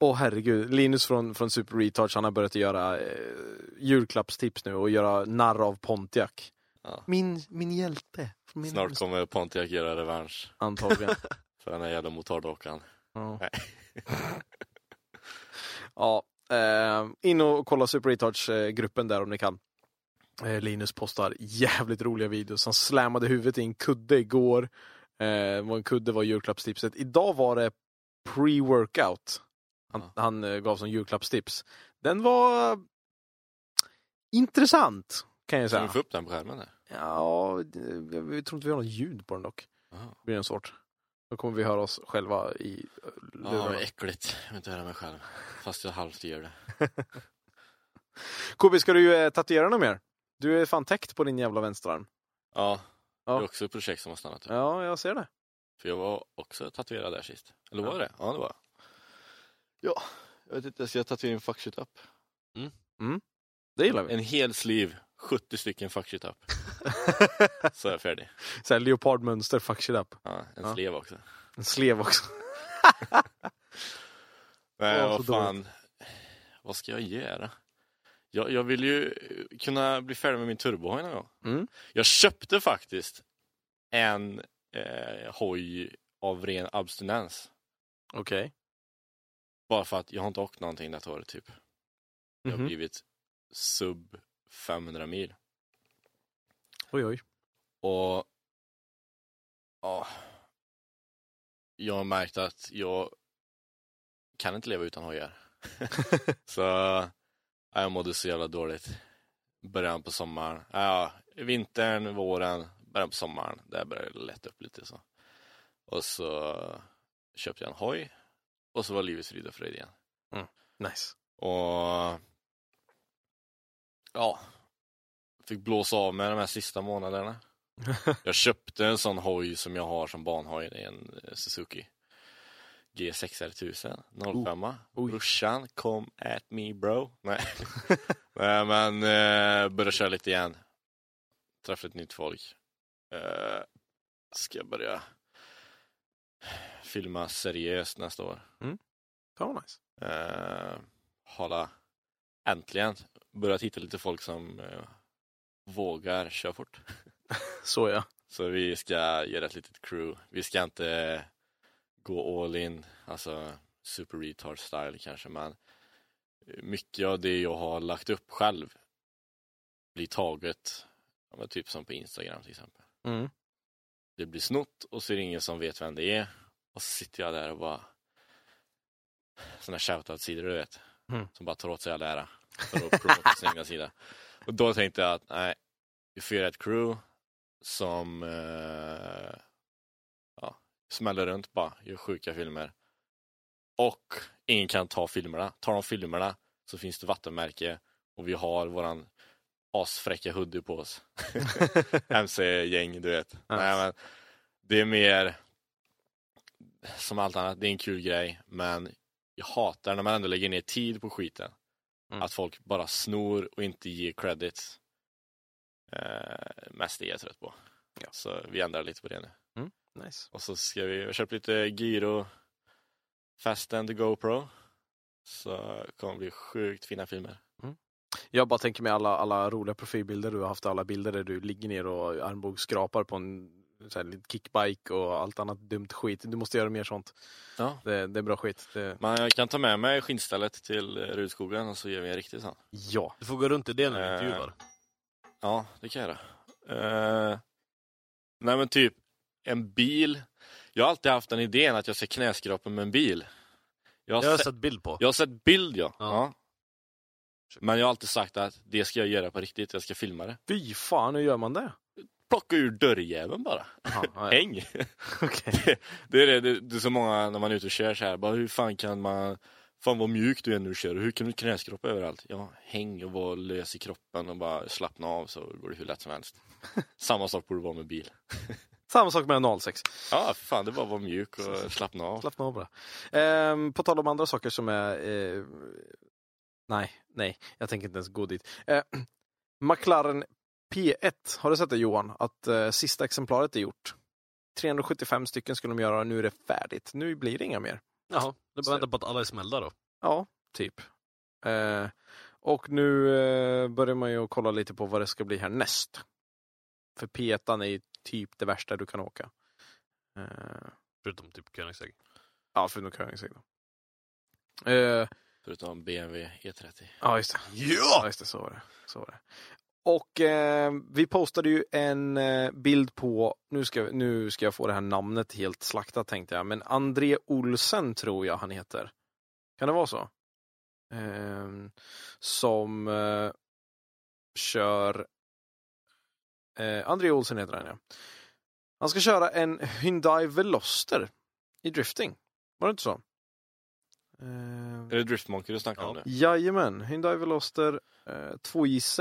Åh herregud, Linus från, från Super Retards, han har börjat göra eh, julklappstips nu och göra narr av Pontiac. Ja. Min, min hjälte. Från Min Snart kommer Pontiac göra revansch Antagligen. för den här jävla motardockan. Ja. Nej. ja, eh, in och kolla Super Retards-gruppen där om ni kan. Eh, Linus postar jävligt roliga videos. Han slammade huvudet i en kudde igår. Eh, en kudde var julklappstipset. Idag var det pre-workout. Han, Ja. han eh, gav som julklappstips. Den var intressant kan jag Kan säga. du få upp den på skärmen? Där? Ja, jag, tror inte vi har något ljud på den dock. Det blir en svårt. Då kommer vi höra oss själva i Ja, lurarna. vad äckligt. Jag vill inte höra mig själv. Fast jag halvt gör det. KB, ska du eh, tatuera något mer? Du är fan täckt på din jävla vänsterarm. Ja, Ja. det är också ett projekt som har stannat. upp. Ja, jag ser det. För jag var också tatuerad där sist. Eller var Ja. det? Ja, det var. Ja, jag vet inte. Jag ska tatuera en fuck shit up. Det gillar vi. En hel sleeve, 70 stycken fuck shit up. Så är jag färdig. Så här, leopardmönster, fuck shit up. Ja, en Ja. slev också. En slev också. Nej, vad fan. Vad ska jag göra? Jag, jag vill ju kunna bli färdig med min turbohoj någon gång. Mm. Jag köpte faktiskt en eh, hoj av ren abstinens. Okej. Bara för att jag har inte åkt någonting detta året typ. Jag har Mhm. blivit sub 500 mil. Oj, oj. Och ja, jag har märkt att jag kan inte leva utan hojar. så ja, jag mådde så jävla dåligt. Början på sommaren, ja, vintern, våren, början på sommaren. Där började det lätta upp lite så. Och så köpte jag en hoj och så var livet frid och fröjd igen. Nice. Och ja, fick blåsa av med de här sista månaderna. Jag köpte en sån hoj som jag har som banhoj, det är en eh, Suzuki G6R 1000 05 Oj. Brorsan, kom at me bro. Nej, Nej men eh, började köra lite igen. Träffade ett nytt folk. Eh, ska börja filma seriöst nästa år. Fan vad nice. Eh, hålla äntligen börjat hitta lite folk som eh, vågar köra fort. Så ja. Så vi ska göra ett litet crew. Vi ska inte gå all in, alltså super retard style kanske, men mycket av det jag har lagt upp själv blir taget, typ som på Instagram till exempel. Mm. Det blir snott och så är det ingen som vet vem det är. Och så sitter jag där och bara sådana shoutout-sidor du vet. Mm. Som bara tar åt sig all ära. För att promota sin egna sida. Och då tänkte jag att nej, vi får göra ett crew som eh, ja, smäller runt bara, gör sjuka filmer. Och ingen kan ta filmerna. Tar de filmerna så finns det vattenmärke och vi har våran asfräcka hoodie på oss. MC-gäng, du vet. Nej, men det är mer som allt annat, det är en kul grej, men jag hatar när man ändå lägger ner tid på skiten. Mm. Att folk bara snor och inte ger credit. Eh, mest det är jag trött på. Ja. Så vi ändrar lite på det nu. Nice. Och så ska vi, jag köpt lite gyro Fast and the GoPro. Så det kommer bli sjukt fina filmer. Jag bara tänker mig alla, alla roliga profilbilder du har haft, alla bilder där du ligger ner och armbågsskrapar på en så här, lite kickbike och allt annat dumt skit. Du måste göra mer sånt. Ja. Det, det är bra skit. Det, Men jag kan ta med mig skinnstället till eh, Rudskogen och så gör vi en riktig sån. ja. Du får gå runt i det när du Eh, intervjuar. Ja, det kan jag göra. Eh, nej men typ en bil. Jag har alltid haft den idén att jag ska knäskrapa med en bil. Jag har, Jag har se- sett bild på. jag har sett bild ja. Ja. ja. Men jag har alltid sagt att det ska jag göra på riktigt, jag ska filma det. Fy fan, hur gör man det? Plocka ur dörrjäveln bara. Jaha, ja. Häng! Okej. det, det, är det, det, det är så många när man är ute och kör så här, bara hur fan kan man Fan vad mjuk du är när du kör, hur kan du knäskrapa överallt? Ja, häng och vara lös i kroppen och bara slappna av så går det hur lätt som helst. Samma sak borde vara med bil. Samma sak med 06. Ja, fan det är bara att vara mjuk och slappna av. Slappna av bara. Ehm, på tal om andra saker som är... Eh, nej, nej, jag tänker inte ens gå dit. Eh, McLaren P1, har du sett det Johan? Att eh, sista exemplaret är gjort. 375 stycken skulle de göra och nu är det färdigt. Nu blir det inga mer. Jaha, det är bara vänta på att alla är smällda då. Ja, typ. Eh, och nu eh, börjar man ju kolla lite på vad det ska bli härnäst. För P1 är ju typ det värsta du kan åka. Eh, Förutom typ Koenigsegg. ja, förutom Koenigsegg då. Eh, Förutom BMW E30. Ja, just det. Ja! just det, så var det. Så var det. Och eh, vi postade ju en eh, bild på, nu ska, nu ska jag få det här namnet helt slaktat tänkte jag, men André Olsen tror jag han heter. Kan det vara så? Eh, som eh, kör eh, André Olsen heter han ja. Han ska köra en Hyundai Veloster i drifting. Var det inte så? Eh, Är det Driftmonkey du snackar om Ja. nu? Jajamän, Hyundai Veloster eh, 2JZ.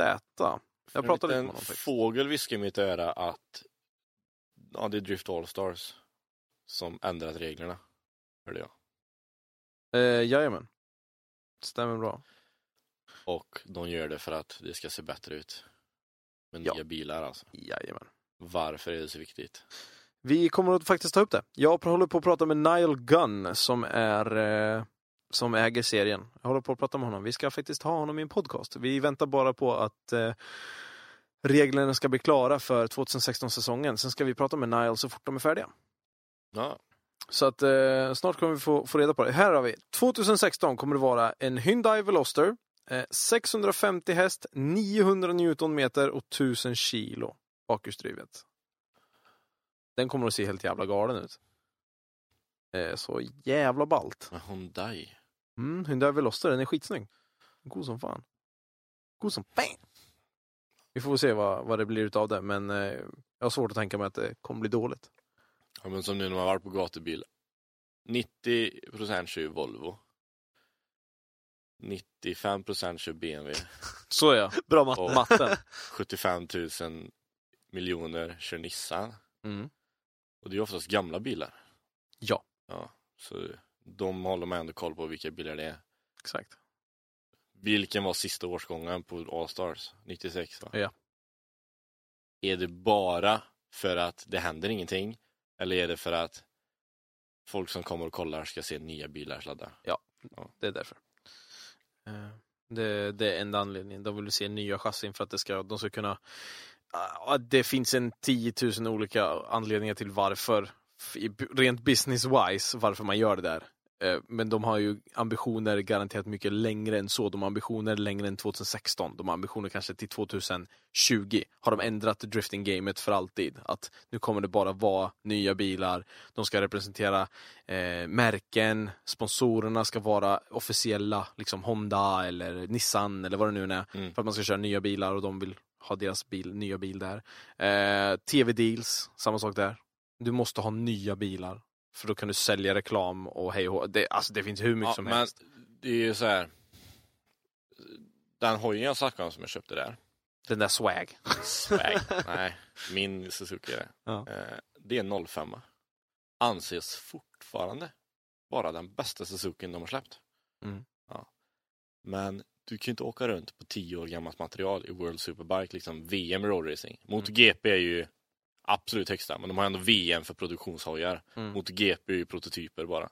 Jag pratade lite en med honom faktiskt. fågel viskar i mitt öra att ja, det är Drift Allstars som ändrat reglerna. Hörde jag. Eh, jajamän. Stämmer bra. Och de gör det för att det ska se bättre ut. Med Ja. nya bilar alltså. Jajamän. Varför är det så viktigt? Vi kommer att faktiskt ta upp det. Jag håller på att prata med Nile Gunn som är eh, som äger serien. Jag håller på att prata med honom. Vi ska faktiskt ha honom i en podcast. Vi väntar bara på att eh, reglerna ska bli klara för 2016-säsongen. Sen ska vi prata med Nile så fort de är färdiga. Ja, Så att eh, snart kommer vi få, få reda på det. Här har vi. 2016 kommer det vara en Hyundai Veloster. Eh, 650 häst, 900 Newtonmeter och 1000 kilo bakhjulsdrivet. Den kommer att se helt jävla galen ut. Eh, så jävla ballt. Hyundai. Mm, Hyundai Veloster, den är skitsnygg. God som fan. God som bang! Vi får se vad, vad det blir utav det, men eh, jag har svårt att tänka mig att det kommer bli dåligt. Ja, men som nu när man varit på gatubil. 90% kör ju Volvo. 95% kör BMW. Så ja. Bra matte. Och Matten. 75 000 miljoner kör Nissan. Mm. Och det är oftast gamla bilar. Ja, Ja, så de håller man ändå koll på vilka bilar det är. exakt. Vilken var sista årsgången på Allstars? 96 va? Ja. Är det bara för att det händer ingenting? Eller är det för att folk som kommer och kollar ska se nya bilar sladda? Det är därför. Eh, Det, det är enda anledningen. De vill se nya chassin för att det ska, de ska kunna... Ah, Det finns en 10 000 olika anledningar till varför, rent business-wise, varför man gör det där. Eh, Men de har ju ambitioner garanterat mycket längre än så. De har ambitioner längre än 2016. De har ambitioner kanske till 2020. Har de ändrat drifting-gamet för alltid? Att nu kommer det bara vara nya bilar. De ska representera eh, märken, sponsorerna ska vara officiella, liksom Honda eller Nissan eller vad det nu är. Mm. För att man ska köra nya bilar och de vill ha deras bil, nya bil där. Eh, TV-deals, samma sak där. Du måste ha nya bilar. För då kan du sälja reklam och hej och det, alltså det finns hur mycket Ja, som men helst. det är ju så här. Den hojen jag snackade om som jag köpte där. Den där swag. Swag. Nej, min Suzuki är det. Ja. Eh, Det är 05. Anses fortfarande vara den bästa Suzuki de har släppt. Mm. Ja. Men du kan ju inte åka runt på 10 år gammalt material i World Superbike, liksom VM Road Racing. Mm. MotoGP är ju absolut högsta, men de har ändå VM för produktionshojar. Mm. MotoGP är ju prototyper bara.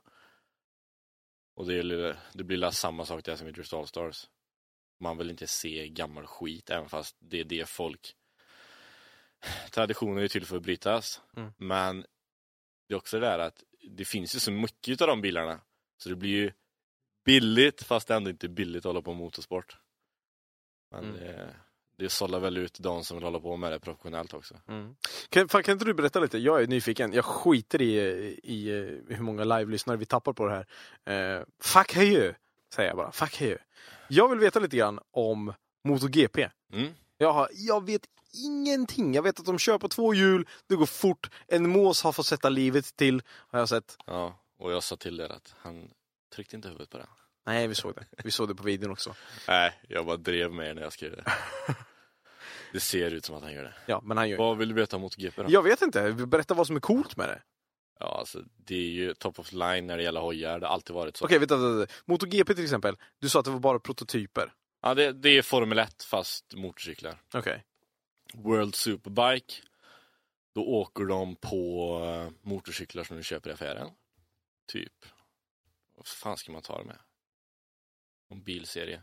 Och det, är, det blir samma sak där som i Drift All-Stars. Man vill inte se gammal skit, även fast det är det folk traditioner är till för att brytas. Mm. Men det är också det där att det finns ju så mycket av de bilarna. Så det blir ju billigt fast ändå inte billigt att hålla på med motorsport. Men Mm. det, det sållar väl ut de som vill hålla på med det professionellt också. Mm. Kan, fan, kan inte du berätta lite? Jag är nyfiken. Jag skiter i, i, eh, hur många live-lyssnare vi tappar på det här. Eh, fuck heju, säger jag bara. Fuck heju. Jag vill veta lite grann om MotoGP. Mm. Jag, har, jag vet ingenting. Jag vet att de kör på två hjul, det går fort. En mås har fått sätta livet till, har jag sett. Ja, och jag sa till er att han tryckte inte huvudet på det. Nej, vi såg det. Vi såg det på videon också. Nej, jag bara drev med er när jag skrev det. Det ser ut som att han gör det. Ja, men han gör Vad vill du veta om MotoGP då? Jag vet inte. Berätta vad som är coolt med det. Ja, alltså, det är ju top of line när det gäller hojar. Det har alltid varit så. Okej, vänta, vänta, vänta. MotoGP till exempel. Du sa att det var bara prototyper. Ja, det, det är Formel 1 fast motorcyklar. Okej. World Superbike. Då åker de på eh, motorcyklar som du köper i affären. Typ. Vad fan ska man ta det med? En bilserie.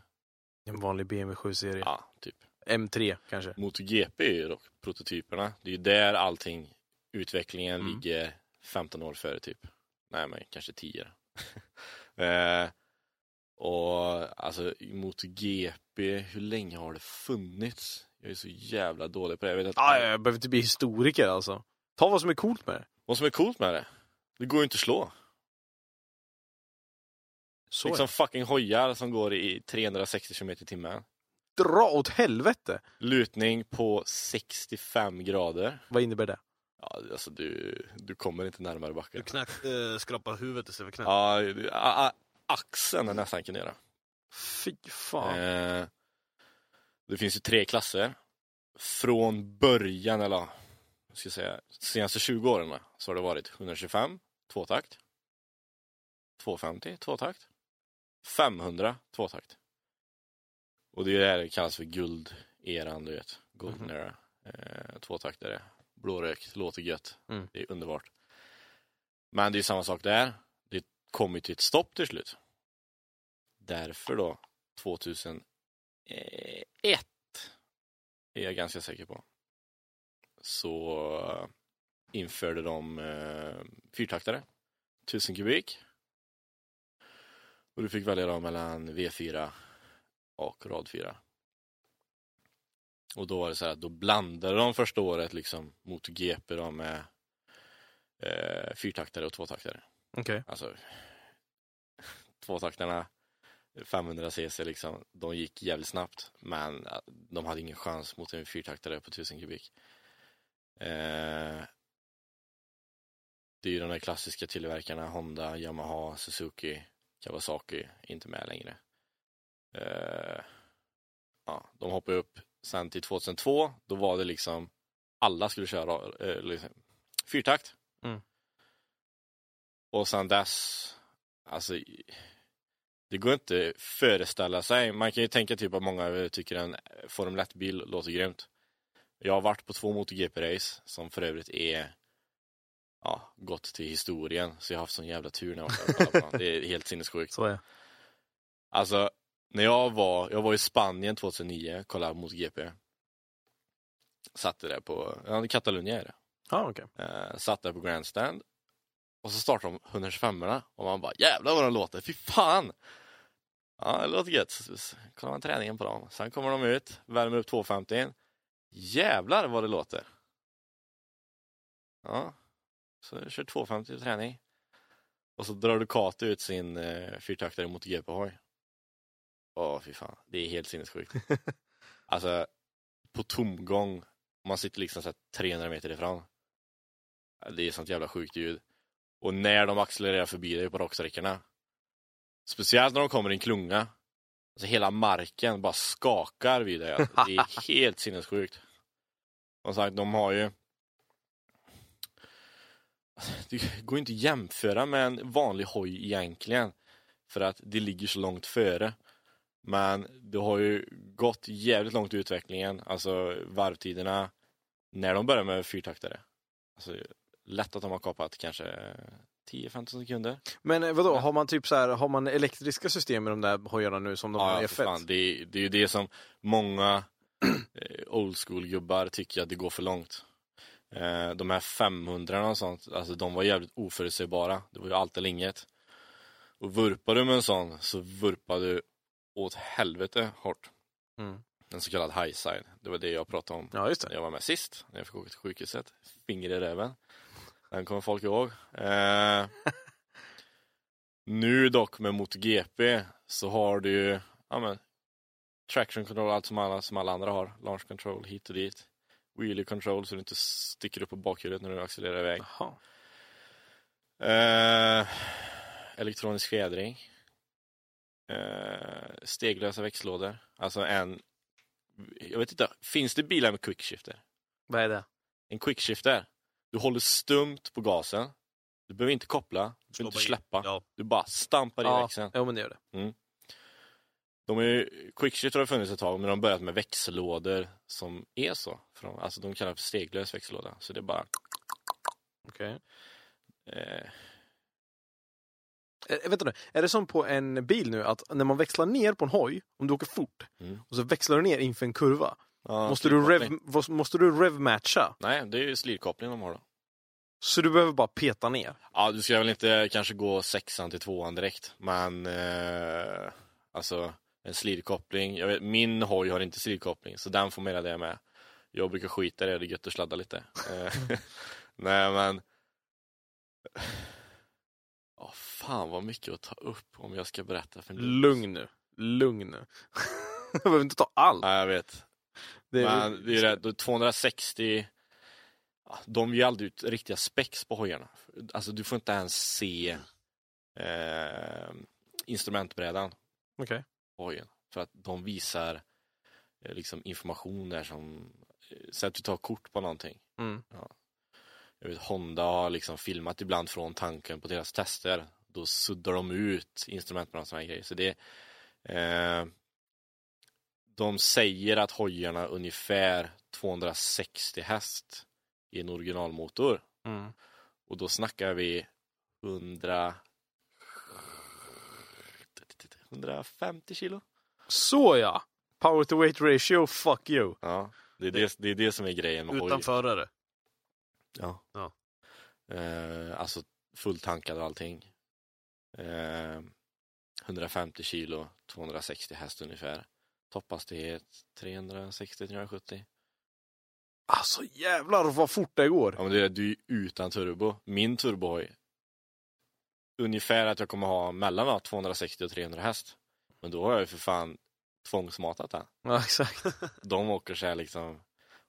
En vanlig BMW 7-serie. Ja, typ. M3 kanske. MotoGP är ju dock prototyperna. Det är ju där allting, utvecklingen Mm. ligger 15 år före typ. Nej men kanske 10. eh, och alltså MotoGP, hur länge har det funnits? Jag är så jävla dålig på det. Jag vet att, Ah, jag behöver inte bli historiker alltså. Ta vad som är coolt med det. Vad som är coolt med det? Det går ju inte att slå. Så liksom fucking hojar som går i 360 km i timmen. Dra åt helvete! Lutning på 65 grader. Vad innebär det? Ja, alltså du, du kommer inte närmare backen. Du knack, äh, skrapar huvudet istället för knät. Ja, du- a- a- axeln är nästan kan göra. Fy fan. Eh, det finns ju tre klasser. Från början, eller jag ska säga, de senaste 20 åren så har det varit 125, tvåtakt. 250, tvåtakt. 500, tvåtakt. Och det är det här det kallas för gulderan, du vet. Golden era. Eh, tvåtaktare. Blårök, låter gött. Mm. Det är underbart. Men det är samma sak där. Det kommer ju till ett stopp till slut. Därför då, 2001 är jag ganska säker på. Så eh, införde de eh, fyrtaktare, 1000 kubik. Och du fick välja dem mellan V4 och rad 4. Och då var det så här att då blandade de första året liksom mot GP då med eh, fyrtaktare och tvåtaktare. Okej. Alltså tvåtaktarna 500 cc liksom, de gick jävligt snabbt men eh, de hade ingen chans mot en fyrtaktare på 1000 kubik. Eh, det är ju de där klassiska tillverkarna Honda, Yamaha, Suzuki, Kawasaki inte med längre. Eh, ja, de hoppade upp sen till 2002, då var det liksom alla skulle köra eh, liksom, fyrtakt. Mm. Och sen dess, alltså det går inte att föreställa sig. Man kan ju tänka typ att många tycker en Formel 1-bil låter grymt. Jag har varit på två MotoGP-race som för övrigt är ja, gått till historien. Så jag har haft sån jävla tur när jag varit och kollat på. Det är helt sinnessjukt. Så är Alltså, när jag var, jag var i Spanien 2009, kollade mot GP. Satt där på, ja, Catalunya är det. Ja, okej. Eh, satt där på Grandstand. Och så startade de 125 och man bara jävlar vad de låter, fy fan! Ja, det låter gött. Så kollar man träningen på dem. Sen kommer de ut, värmer upp 250. Jävlar vad det låter. Ja, så kör 250 i träning. Och så drar Ducati ut sin eh, fyrtaktare mot GP-hoj. Åh, fy fan. Det är helt sinnessjukt. alltså, på tomgång, man sitter liksom så här 300 meter ifrån. Det är sånt jävla sjukt ljud. Och när de accelererar förbi dig på rocksträckorna. Speciellt när de kommer i en klunga. Alltså hela marken bara skakar vid dig. Alltså, det är helt sinnessjukt. Som sagt, de har ju det går inte att jämföra med en vanlig hoj egentligen. För att det ligger så långt före. Men det har ju gått jävligt långt i utvecklingen. Alltså varvtiderna när de börjar med fyrtaktare. Alltså, lätt att de har kapat kanske 10-15 sekunder. Men eh, vadå, har man typ så här, har man elektriska system i de där hojarna nu som de har i Ja, för F1? fan, det, är, det är ju det som många eh, old school gubbar tycker att det går för långt. Eh, de här 500 och sånt, alltså de var jävligt oförutsägbara. Det var ju allt eller inget. Och vurpar du med en sån så vurpar du åt helvete hårt. Mm. En så kallad high side. Det var det jag pratade om Ja, när jag var med sist. När jag fick åka till sjukhuset. Finger i räven. Den kommer folk ihåg. Eh, nu dock med MotoGP så har du ju ja, men, traction control, allt som alla, som alla andra har. Launch control hit och dit. Wheelie control så du inte sticker upp på bakhjulet när du accelererar iväg. Eh, elektronisk fjädring. Eh, steglösa växellådor. Alltså en... Jag vet inte, finns det bilar med quickshifter? Vad är det? En quickshifter. Du håller stumt på gasen. Du behöver inte koppla, du behöver inte släppa. Ja. Du bara stampar i Ja, växeln. jo, men det gör det. De är ju, quickshifter har funnits ett tag, men de har börjat med växellådor som är så. För de, alltså de kallar det för steglös växellåda. Så det är bara... Okej. Eh, Eh, vänta nu, är det som på en bil nu att när man växlar ner på en hoj, om du åker fort, Mm. och så växlar du ner inför en kurva, ja, måste, du rev, måste- du rev-matcha? Nej, det är ju slirkoppling de har då. Så du behöver bara peta ner? Ja, du ska väl inte kanske gå sexan till tvåan direkt, men eh, alltså en slirkoppling. Jag vet, min hoj har inte slirkoppling, så den får mera det med. Jag brukar skita i det, det är gött att sladda lite. Eh, Nej, men Ja, fan vad mycket att ta upp om jag ska berätta för dig. Lugn nu. Lugn nu. jag behöver inte ta allt. Ja, jag vet. Det är- Men det är det, då 260 ja, De ger aldrig ut riktiga spex på hojarna. Alltså du får inte ens se eh, instrumentbrädan Okej. på hojen. För att de visar eh, liksom information där som eh, Säg att du tar kort på någonting. Mm. Jag vet, Honda har liksom filmat ibland från tanken på deras tester. Då suddar de ut instrumentbrädan och sådana grejer. Så det eh, De säger att hojarna är ungefär 260 häst i en originalmotor. Mm. Och då snackar vi 100 150 kilo. Så ja! Power to weight ratio, fuck you. Ja, det är det, det, är det som är grejen med. Utan förare. Ja. Ja. Eh, alltså fulltankad och allting. Eh, 150 kilo, 260 häst ungefär. Topphastighet 360-370. Alltså jävlar vad fort det går. Ja men det är du är utan turbo. Min turbohoj. Ungefär att jag kommer ha mellan ja, 260 och 300 häst. Men då har jag ju för fan tvångsmatat den. Ja, exakt. De åker så här liksom.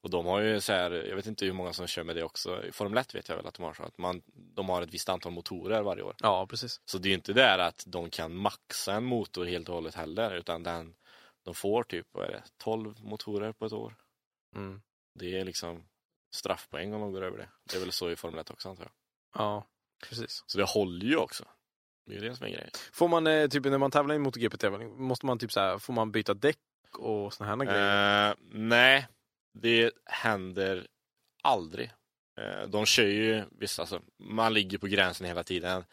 Och de har ju så här, jag vet inte hur många som kör med det också. I Formel 1 vet jag väl att de har så att man, de har ett visst antal motorer varje år. Ja, precis. Så det är inte där att de kan maxa en motor helt och hållet heller, utan den, de får typ, vad är det, 12 motorer på ett år. Mm. Det är liksom straffpoäng om de går över det. Det är väl så i Formel 1 också antar jag. Ja, precis. Så det håller ju också. Det är det som är grejen. Får man, eh, typ när man tävlar i MotoGP-tävling, måste man typ så här, får man byta däck och såna här grejer? Eh, nej, det händer aldrig. Eh, de kör ju vissa, alltså, man ligger på gränsen hela tiden.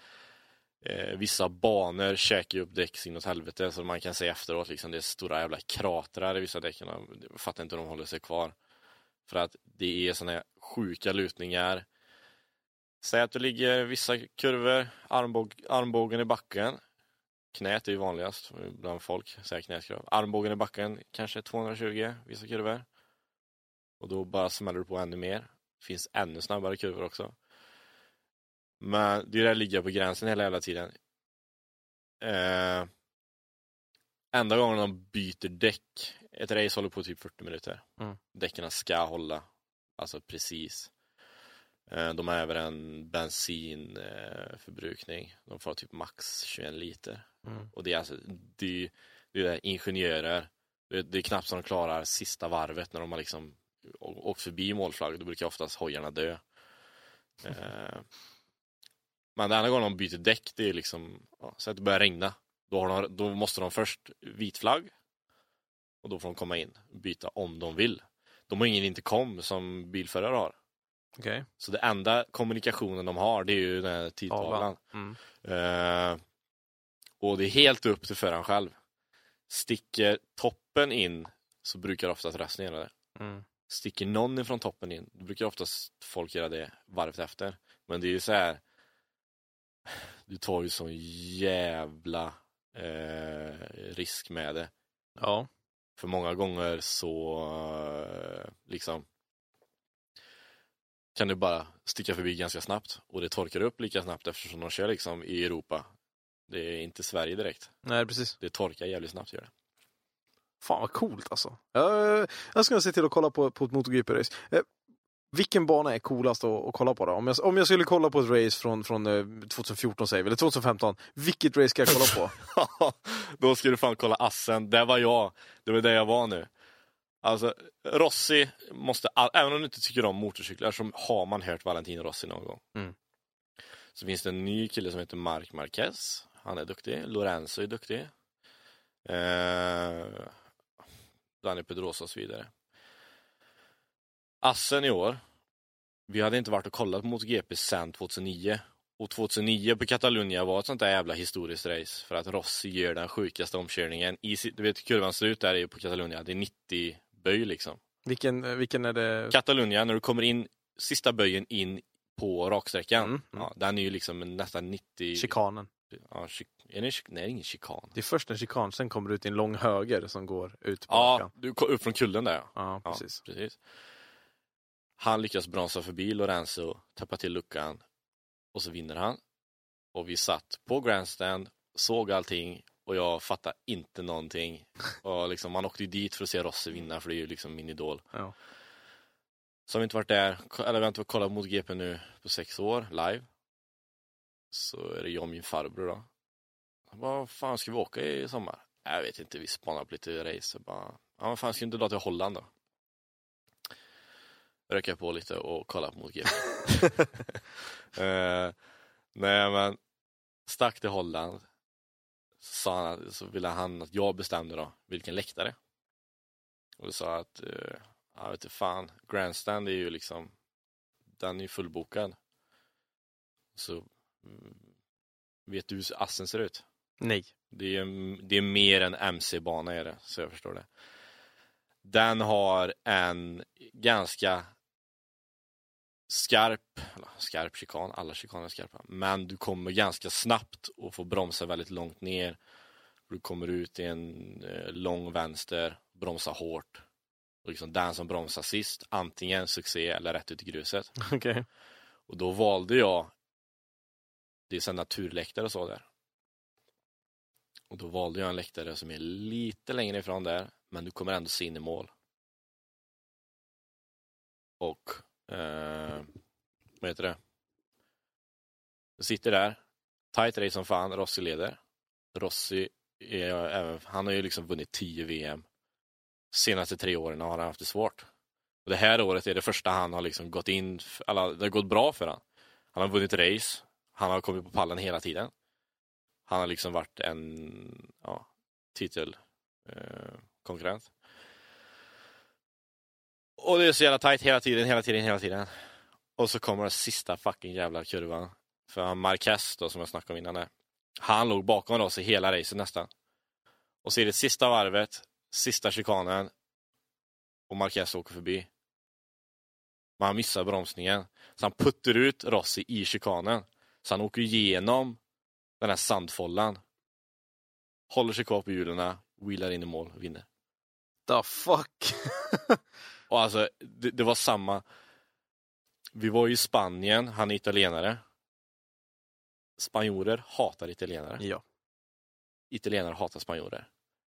Eh, vissa banor käkar ju upp däck så inåt helvete så man kan se efteråt liksom det är stora jävla kratrar i vissa däcken. Jag fattar inte hur de håller sig kvar. För att det är här sjuka lutningar. Säg att du ligger vissa kurvor, armbåg, armbågen i backen. Knät är ju vanligast bland folk, säger knäskrav. Armbågen i backen kanske 220 vissa kurvor. Och då bara smäller du på ännu mer. Finns ännu snabbare kurvor också. Men det är det att ligga på gränsen hela jävla tiden. Eh, enda gången de byter däck, ett race håller på typ 40 minuter. Mm. Däcken ska hålla, alltså precis. Eh, de har även en bensinförbrukning. De får typ max 21 liter. Mm. Och det är alltså, det, det är ingenjörer. Det, det är knappt som de klarar sista varvet när de har liksom åkt förbi målflagg. Då brukar oftast hojarna dö. Eh, men den enda gången de byter däck, det är liksom, ja, så att det börjar regna. Då, de, då måste de först vit flagg. Och då får de komma in och byta om de vill. De har ingen intercom som bilförare har. Okej. Så det enda kommunikationen de har, det är ju den här tidtavlan. Mm. Eh, och det är helt upp till föraren själv. Sticker toppen in så brukar oftast rösten göra det. Mm. sticker någon ifrån toppen in, då brukar oftast folk göra det varvet efter. Men det är ju så här. Du tar ju sån jävla eh, risk med det. Ja. För många gånger så eh, liksom kan du bara sticka förbi ganska snabbt och det torkar upp lika snabbt eftersom de kör liksom i Europa. Det är inte Sverige direkt. Nej, precis. Det torkar jävligt snabbt gör det. Fan vad coolt alltså. Jag, jag ska se till att kolla på, på ett MotoGP-race. Eh, vilken bana är coolast att, att kolla på då? Om jag, om jag skulle kolla på ett race från, från eh, 2014 säger vi, eller 2015. Vilket race ska jag kolla på? Då ska du fan kolla assen. Där var jag. Det var där jag var nu. Alltså, Rossi måste, även om du inte tycker om motorcyklar så har man hört Valentino Rossi någon gång. Mm. Så finns det en ny kille som heter Marc Marquez. Han är duktig. Lorenzo är duktig. Eh, Dani Pedrosa och så vidare. Assen i år. Vi hade inte varit och kollat på MotoGP sedan 2009. Och 2009 på Catalunya var ett sånt där jävla historiskt race för att Rossi gör den sjukaste omkörningen. I, du vet hur kurvan ser ut där på Catalunya. Det är 90 böj liksom. Vilken, eh, vilken är det? Catalunya, när du kommer in sista böjen in på raksträckan. Mm, mm. Ja, den är ju liksom nästan 90... Chikanen. Ja, är det. Nej, det är ingen chikan. Det är först en chikan, sen kommer du ut i en lång höger som går ut på Ja, rakan. du upp från kullen där ja. Ja, Ja, precis. precis. Han lyckas bromsa förbi Lorenzo, täppa till luckan och så vinner han. Och vi satt på grandstand, såg allting och jag fattade inte någonting. Och liksom, man åkte ju dit för att se Rossi vinna för det är ju liksom min idol. Ja. Så har vi inte varit där, eller vi har inte kollat mot GP nu på sex år, live. Så är det jag och min farbror då. Vad fan ska vi åka i sommar? Jag vet inte, vi spanar på lite race. Bara, ja, fan ska vi inte dra till Holland då? Röka på lite och kolla på mot GP. eh, nej men, stack till Holland. Så, sa han, att- så ville han att jag bestämde då vilken läktare. Och då sa jag att, eh, jag vet inte fan, grandstand är ju liksom, den är ju fullbokad. Så, mm, vet du hur assen ser ut? Nej. Det är, det är mer en MC-bana är det, så jag förstår det. Den har en ganska skarp, skarp chikan, alla chikaner är skarpa, men du kommer ganska snabbt och får bromsa väldigt långt ner. Du kommer ut i en eh, lång vänster, bromsa hårt. Och liksom den som bromsar sist, antingen succé eller rätt ut i gruset. Okej. Och då valde jag, det är sen naturläktare och så där. Och då valde jag en läktare som är lite längre ifrån där, men du kommer ändå se in i mål. Och, eh, vad heter det? Jag sitter där, tight race som fan, Rossi leder. Rossi, är, även, han har ju liksom vunnit 10 VM. Senaste tre åren har han haft det svårt. Och det här året är det första han har liksom gått in, alla, det har gått bra för han. Han har vunnit race, han har kommit på pallen hela tiden. Han har liksom varit en ja, titelkonkurrent. Eh och det är så jävla tight hela tiden, hela tiden, hela tiden. Och så kommer den sista fucking jävla kurvan. För han Marquez då, som jag snackade om innan där. Han låg bakom oss i hela racet nästan. Och så är det sista varvet, sista chikanen. Och Marquez åker förbi. Men han missar bromsningen. Så han puttar ut Rossi i chikanen. Så han åker igenom den här sandfållan. Håller sig kvar på hjulen, wheelar in i mål och vinner. The fuck? Och alltså, det, det var samma. Vi var i Spanien, han är italienare. Spanjorer hatar italienare. ja. Italienare hatar spanjorer.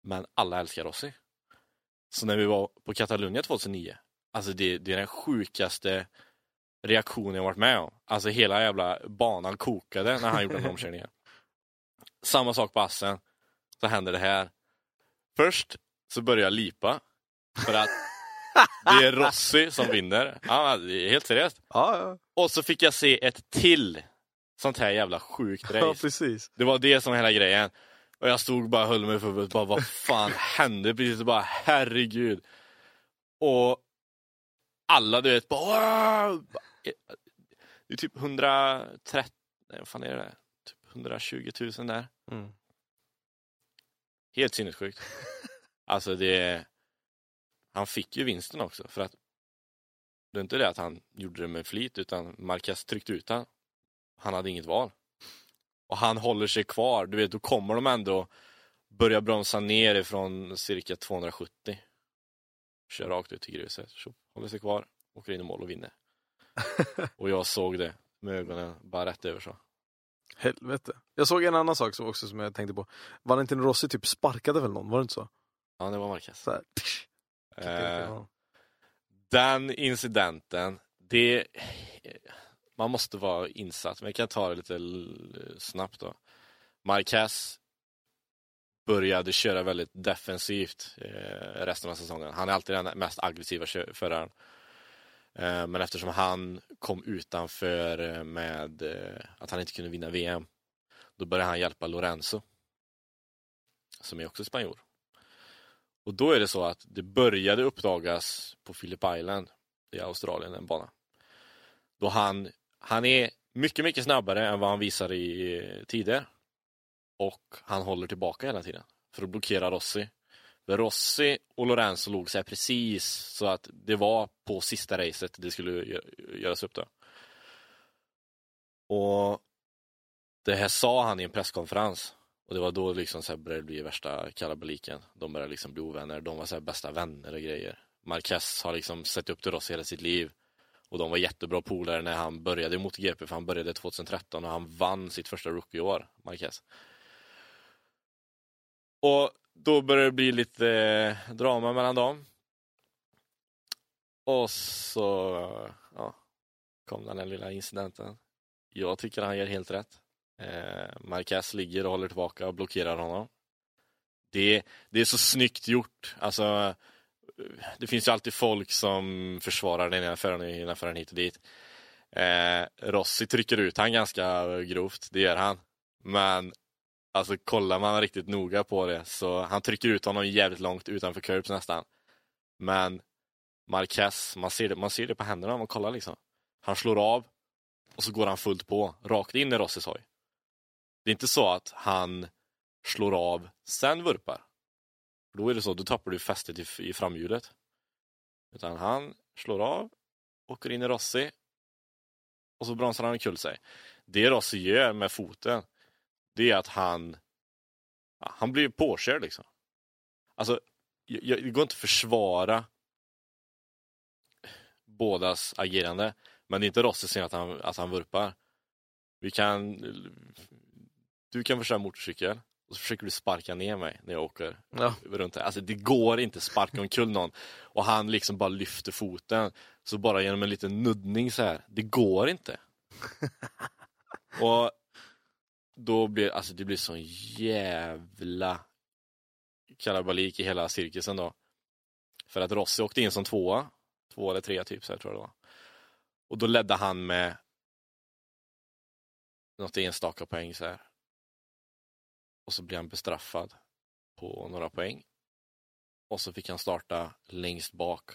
Men alla älskar Rossi. Så när vi var på Catalunya 2009, alltså det, det är den sjukaste reaktionen jag varit med om. Alltså hela jävla banan kokade när han gjorde den omkörningen. Samma sak på Assen. Så händer det här. Först så börjar jag lipa. För att det är Rossi som vinner. Ja, det är helt seriöst. Ja, ja. Och så fick jag se ett till sånt här jävla sjukt ja, race. precis. Det var det som var hela grejen. Och jag stod bara och höll mig för huvudet. Bara, vad fan hände precis? Bara, herregud. Och alla du vet, bara! Det är typ 130, nej vad fan är det? Typ 120 000 där. Mm. Helt sinnessjukt. Alltså det... Han fick ju vinsten också för att Det är inte det att han gjorde det med flit utan Marquez tryckte ut han. Han hade inget val. Och han håller sig kvar, du vet då kommer de ändå börja bromsa ner ifrån cirka 270. Kör rakt ut till gruset, håller sig kvar, åker in i mål och vinner. och jag såg det med ögonen bara rätt över så. Helvete. Jag såg en annan sak som också som jag tänkte på. Valentino Rossi typ sparkade väl någon, var det inte så? Ja, det var Marquez. så här, Eh, den incidenten, det... Man måste vara insatt, men jag kan ta det lite snabbt då. Marquez började köra väldigt defensivt eh, resten av säsongen. Han är alltid den mest aggressiva föraren. Eh, men eftersom han kom utanför med eh, att han inte kunde vinna VM, då började han hjälpa Lorenzo, som är också spanjor. Och då är det så att det började uppdagas på Phillip Island i Australien, en bana. Då han, han är mycket, mycket snabbare än vad han visar i tider. Och han håller tillbaka hela tiden för att blockera Rossi. För Rossi och Lorenzo låg sig precis så att det var på sista racet det skulle göras upp då. Och det här sa han i en presskonferens. Och det var då liksom så här började det bli värsta kalabaliken. De började liksom bli ovänner. De var så här bästa vänner och grejer. Marquez har liksom sett upp till Rossi hela sitt liv. Och de var jättebra polare när han började mot GP, för han började 2013 och han vann sitt första rookieår, Marquez. Och då började det bli lite eh, drama mellan dem. Och så ja, kom den här lilla incidenten. Jag tycker han gör helt rätt. Eh, Marquez ligger och håller tillbaka och blockerar honom. Det, det är så snyggt gjort. Alltså, det finns ju alltid folk som försvarar den ena föraren, den ena föraren hit och dit. Eh, Rossi trycker ut han ganska grovt, det gör han. Men alltså kollar man riktigt noga på det så han trycker ut honom jävligt långt utanför curbs nästan. Men Marquez, man ser det, man ser det på händerna om man kollar liksom. Han slår av och så går han fullt på, rakt in i Rossis hoj. Det är inte så att han slår av, sen vurpar. Då är det så, då tappar du fästet i, i framhjulet. Utan han slår av, åker in i Rossi och så bromsar han omkull sig. Det Rossi gör med foten, det är att han han blir påkörd liksom. Alltså, jag, jag- det går inte att försvara bådas agerande. Men det är inte Rossi som att han, att han vurpar. Vi kan... Du kan förstöra motorcykel och så försöker du sparka ner mig när jag åker Ja. runt här. Alltså det går inte att sparka omkull någon. Och han liksom bara lyfter foten. Så bara genom en liten nuddning så här. Det går inte. och då blir alltså det blir sån jävla kalabalik i hela cirkusen då. För att Rossi åkte in som tvåa. Två eller tre typ så här tror jag det var. Och då ledde han med något enstaka poäng så här. Och så blev han bestraffad på några poäng. Och så fick han starta längst bak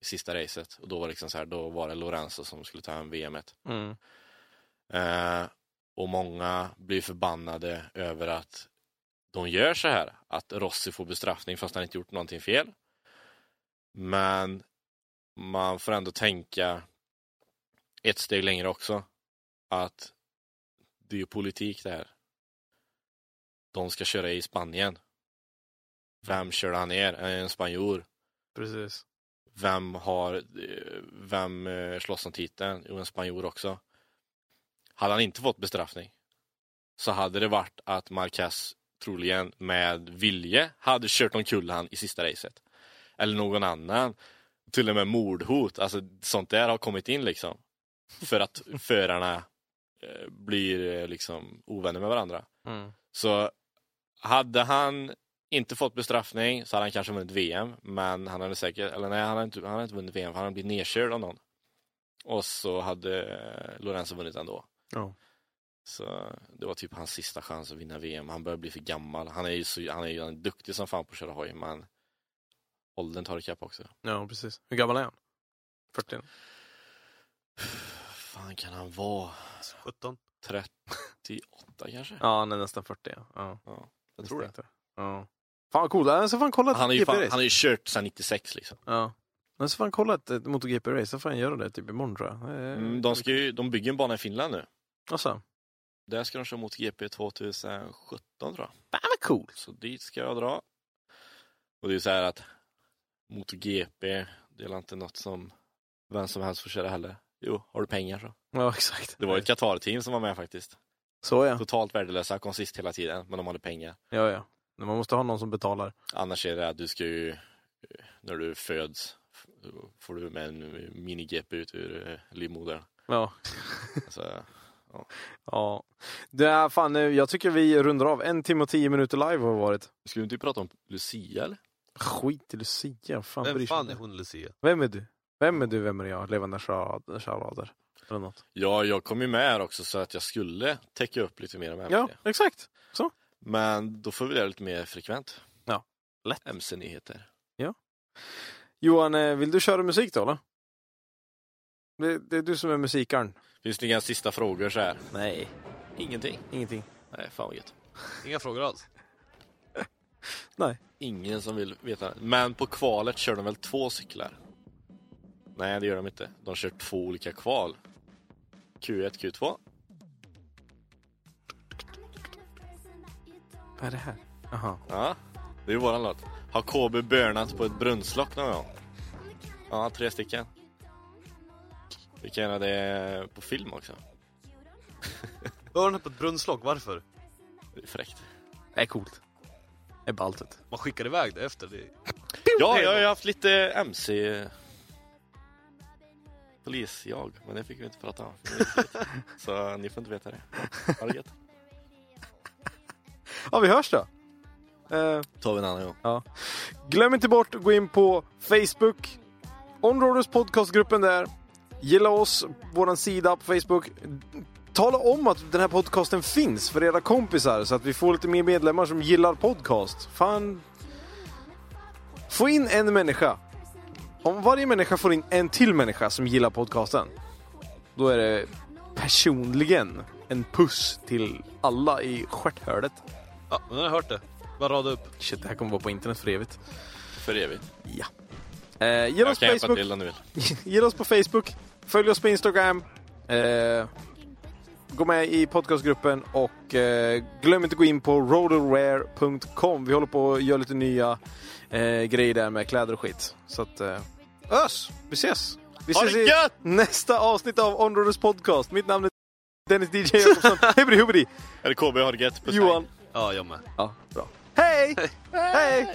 i sista racet. Och då var det liksom så här, då var det Lorenzo som skulle ta hem VM. Mm. Eh, och många blir förbannade över att de gör så här. Att Rossi får bestraffning fast han inte gjort någonting fel. Men man får ändå tänka ett steg längre också. Att det är ju politik det här. De ska köra i Spanien. Vem körde han ner? En spanjor. Precis. Vem har Vem eh, slåss om titeln? Jo, en spanjor också. Hade han inte fått bestraffning så hade det varit att Marquez troligen med vilje hade kört omkull han i sista racet. Eller någon annan. Till och med mordhot. Alltså sånt där har kommit in liksom. För att förarna eh, blir eh, liksom ovänner med varandra. Mm. Så hade han inte fått bestraffning så hade han kanske vunnit VM. Men han hade säkert, eller nej han hade inte, han hade inte vunnit VM för han hade blivit nedkörd av någon. Och så hade Lorenzo vunnit ändå. Ja. Så det var typ hans sista chans att vinna VM. Han börjar bli för gammal. Han är ju så, han är ju duktig som fan på att köra hoj men åldern tar ikapp också. ja, precis. Hur gammal är han? 40? fan kan han vara? 17. 38 kanske? Ja, han är nästan 40. Ja. Ja, Ja, jag tror det. Ja. Fan vad cool, jag ska fan kolla Han har ju, GP fan, race. han har ju kört sedan 96 liksom. Ja. Jag ska fan kolla ett, ett MotoGP-race, jag får fan göra det typ imorgon tror jag. Mm, de, ska ju, de bygger en bana i Finland nu. Alltså, Där ska de köra mot GP 2017 tror jag. fan vad cool! Så dit ska jag dra. Och det är ju så här att MotoGP, det är inte något som vem som helst får köra heller. Jo, har du pengar så. Ja, exakt. Det var ju ett Qatar-team som var med faktiskt. Så ja. Totalt värdelösa, kom sist hela tiden, men de hade pengar. Ja, ja. Men Man måste ha någon som betalar. Annars är det att du ska ju, eh, när du föds, får du med en mini-GP ut ur eh, livmodern. Ja. Alltså, ja. Det är fan, jag tycker vi rundar av. En timme och tio minuter live har varit. skulle du inte prata om Lucia eller? Skit i Lucia, fan Vem fan är hon Lucia? Vem är du? Vem är du, vem är jag? Levande charad- charader. Eller något. Ja, jag kom ju med här också så att jag skulle täcka upp lite mer om MC. Ja, exakt. Så. Men då får vi göra lite mer frekvent. Ja, lätt. MC-nyheter. Johan, eh, vill du köra musik då eller? Det, det är du som är musikaren. Finns det inga sista frågor så här? Nej, Ingenting. ingenting. Nej, fan vad gött. Inga frågor alls? Nej. Ingen som vill veta. Men på kvalet kör de väl två cyklar? Nej, det gör de inte. De kör två olika kval. Q1, Q2. Vad är det här? Jaha. Ja, det är ju våran låt. Har KB burnat på ett brunnslock någon gång? Ja, tre stycken. Vi kan göra det på film också. Örnen på ett brunnslock, varför? Det är fräckt. Det är coolt. Det är ballt. Man skickar iväg det efter. Det... Ja, jag har ju haft lite MC polisjag, men det fick vi inte prata om. Så ni får inte veta det. Ha det gött. Ja, vi hörs då. Eh, tar vi en annan gång. Ja. Glöm inte bort att gå in på Facebook. Onroaders podcastgruppen där. Gilla oss, våran sida på Facebook. Tala om att den här podcasten finns för era kompisar så att vi får lite mer medlemmar som gillar podcast. Fan. Få in en människa. Om varje människa får in en till människa som gillar podcasten. Då är det personligen en puss till alla i stjärthörnet. Ja, jag har hört det. Bara rada upp. Shit, det här kommer vara på internet för evigt. För evigt. Ja. Eh, Jag oss Facebook. till om du vill. Gilla oss på Facebook. Följ oss på Instagram. Eh, gå med i podcastgruppen och eh, glöm inte att gå in på rodelwear.com. Vi håller på att göra lite nya eh, grejer där med kläder och skit. Så att, eh, ös! Vi ses! Vi Ha ses i gött! nästa avsnitt av Onroaders podcast. Mitt namn är Dennis DJ Jakobsson. Hubri hubri! Är det KB har det gött? Puss, Johan. hej. Ja, jag med. Ja, bra. Hej! Hej!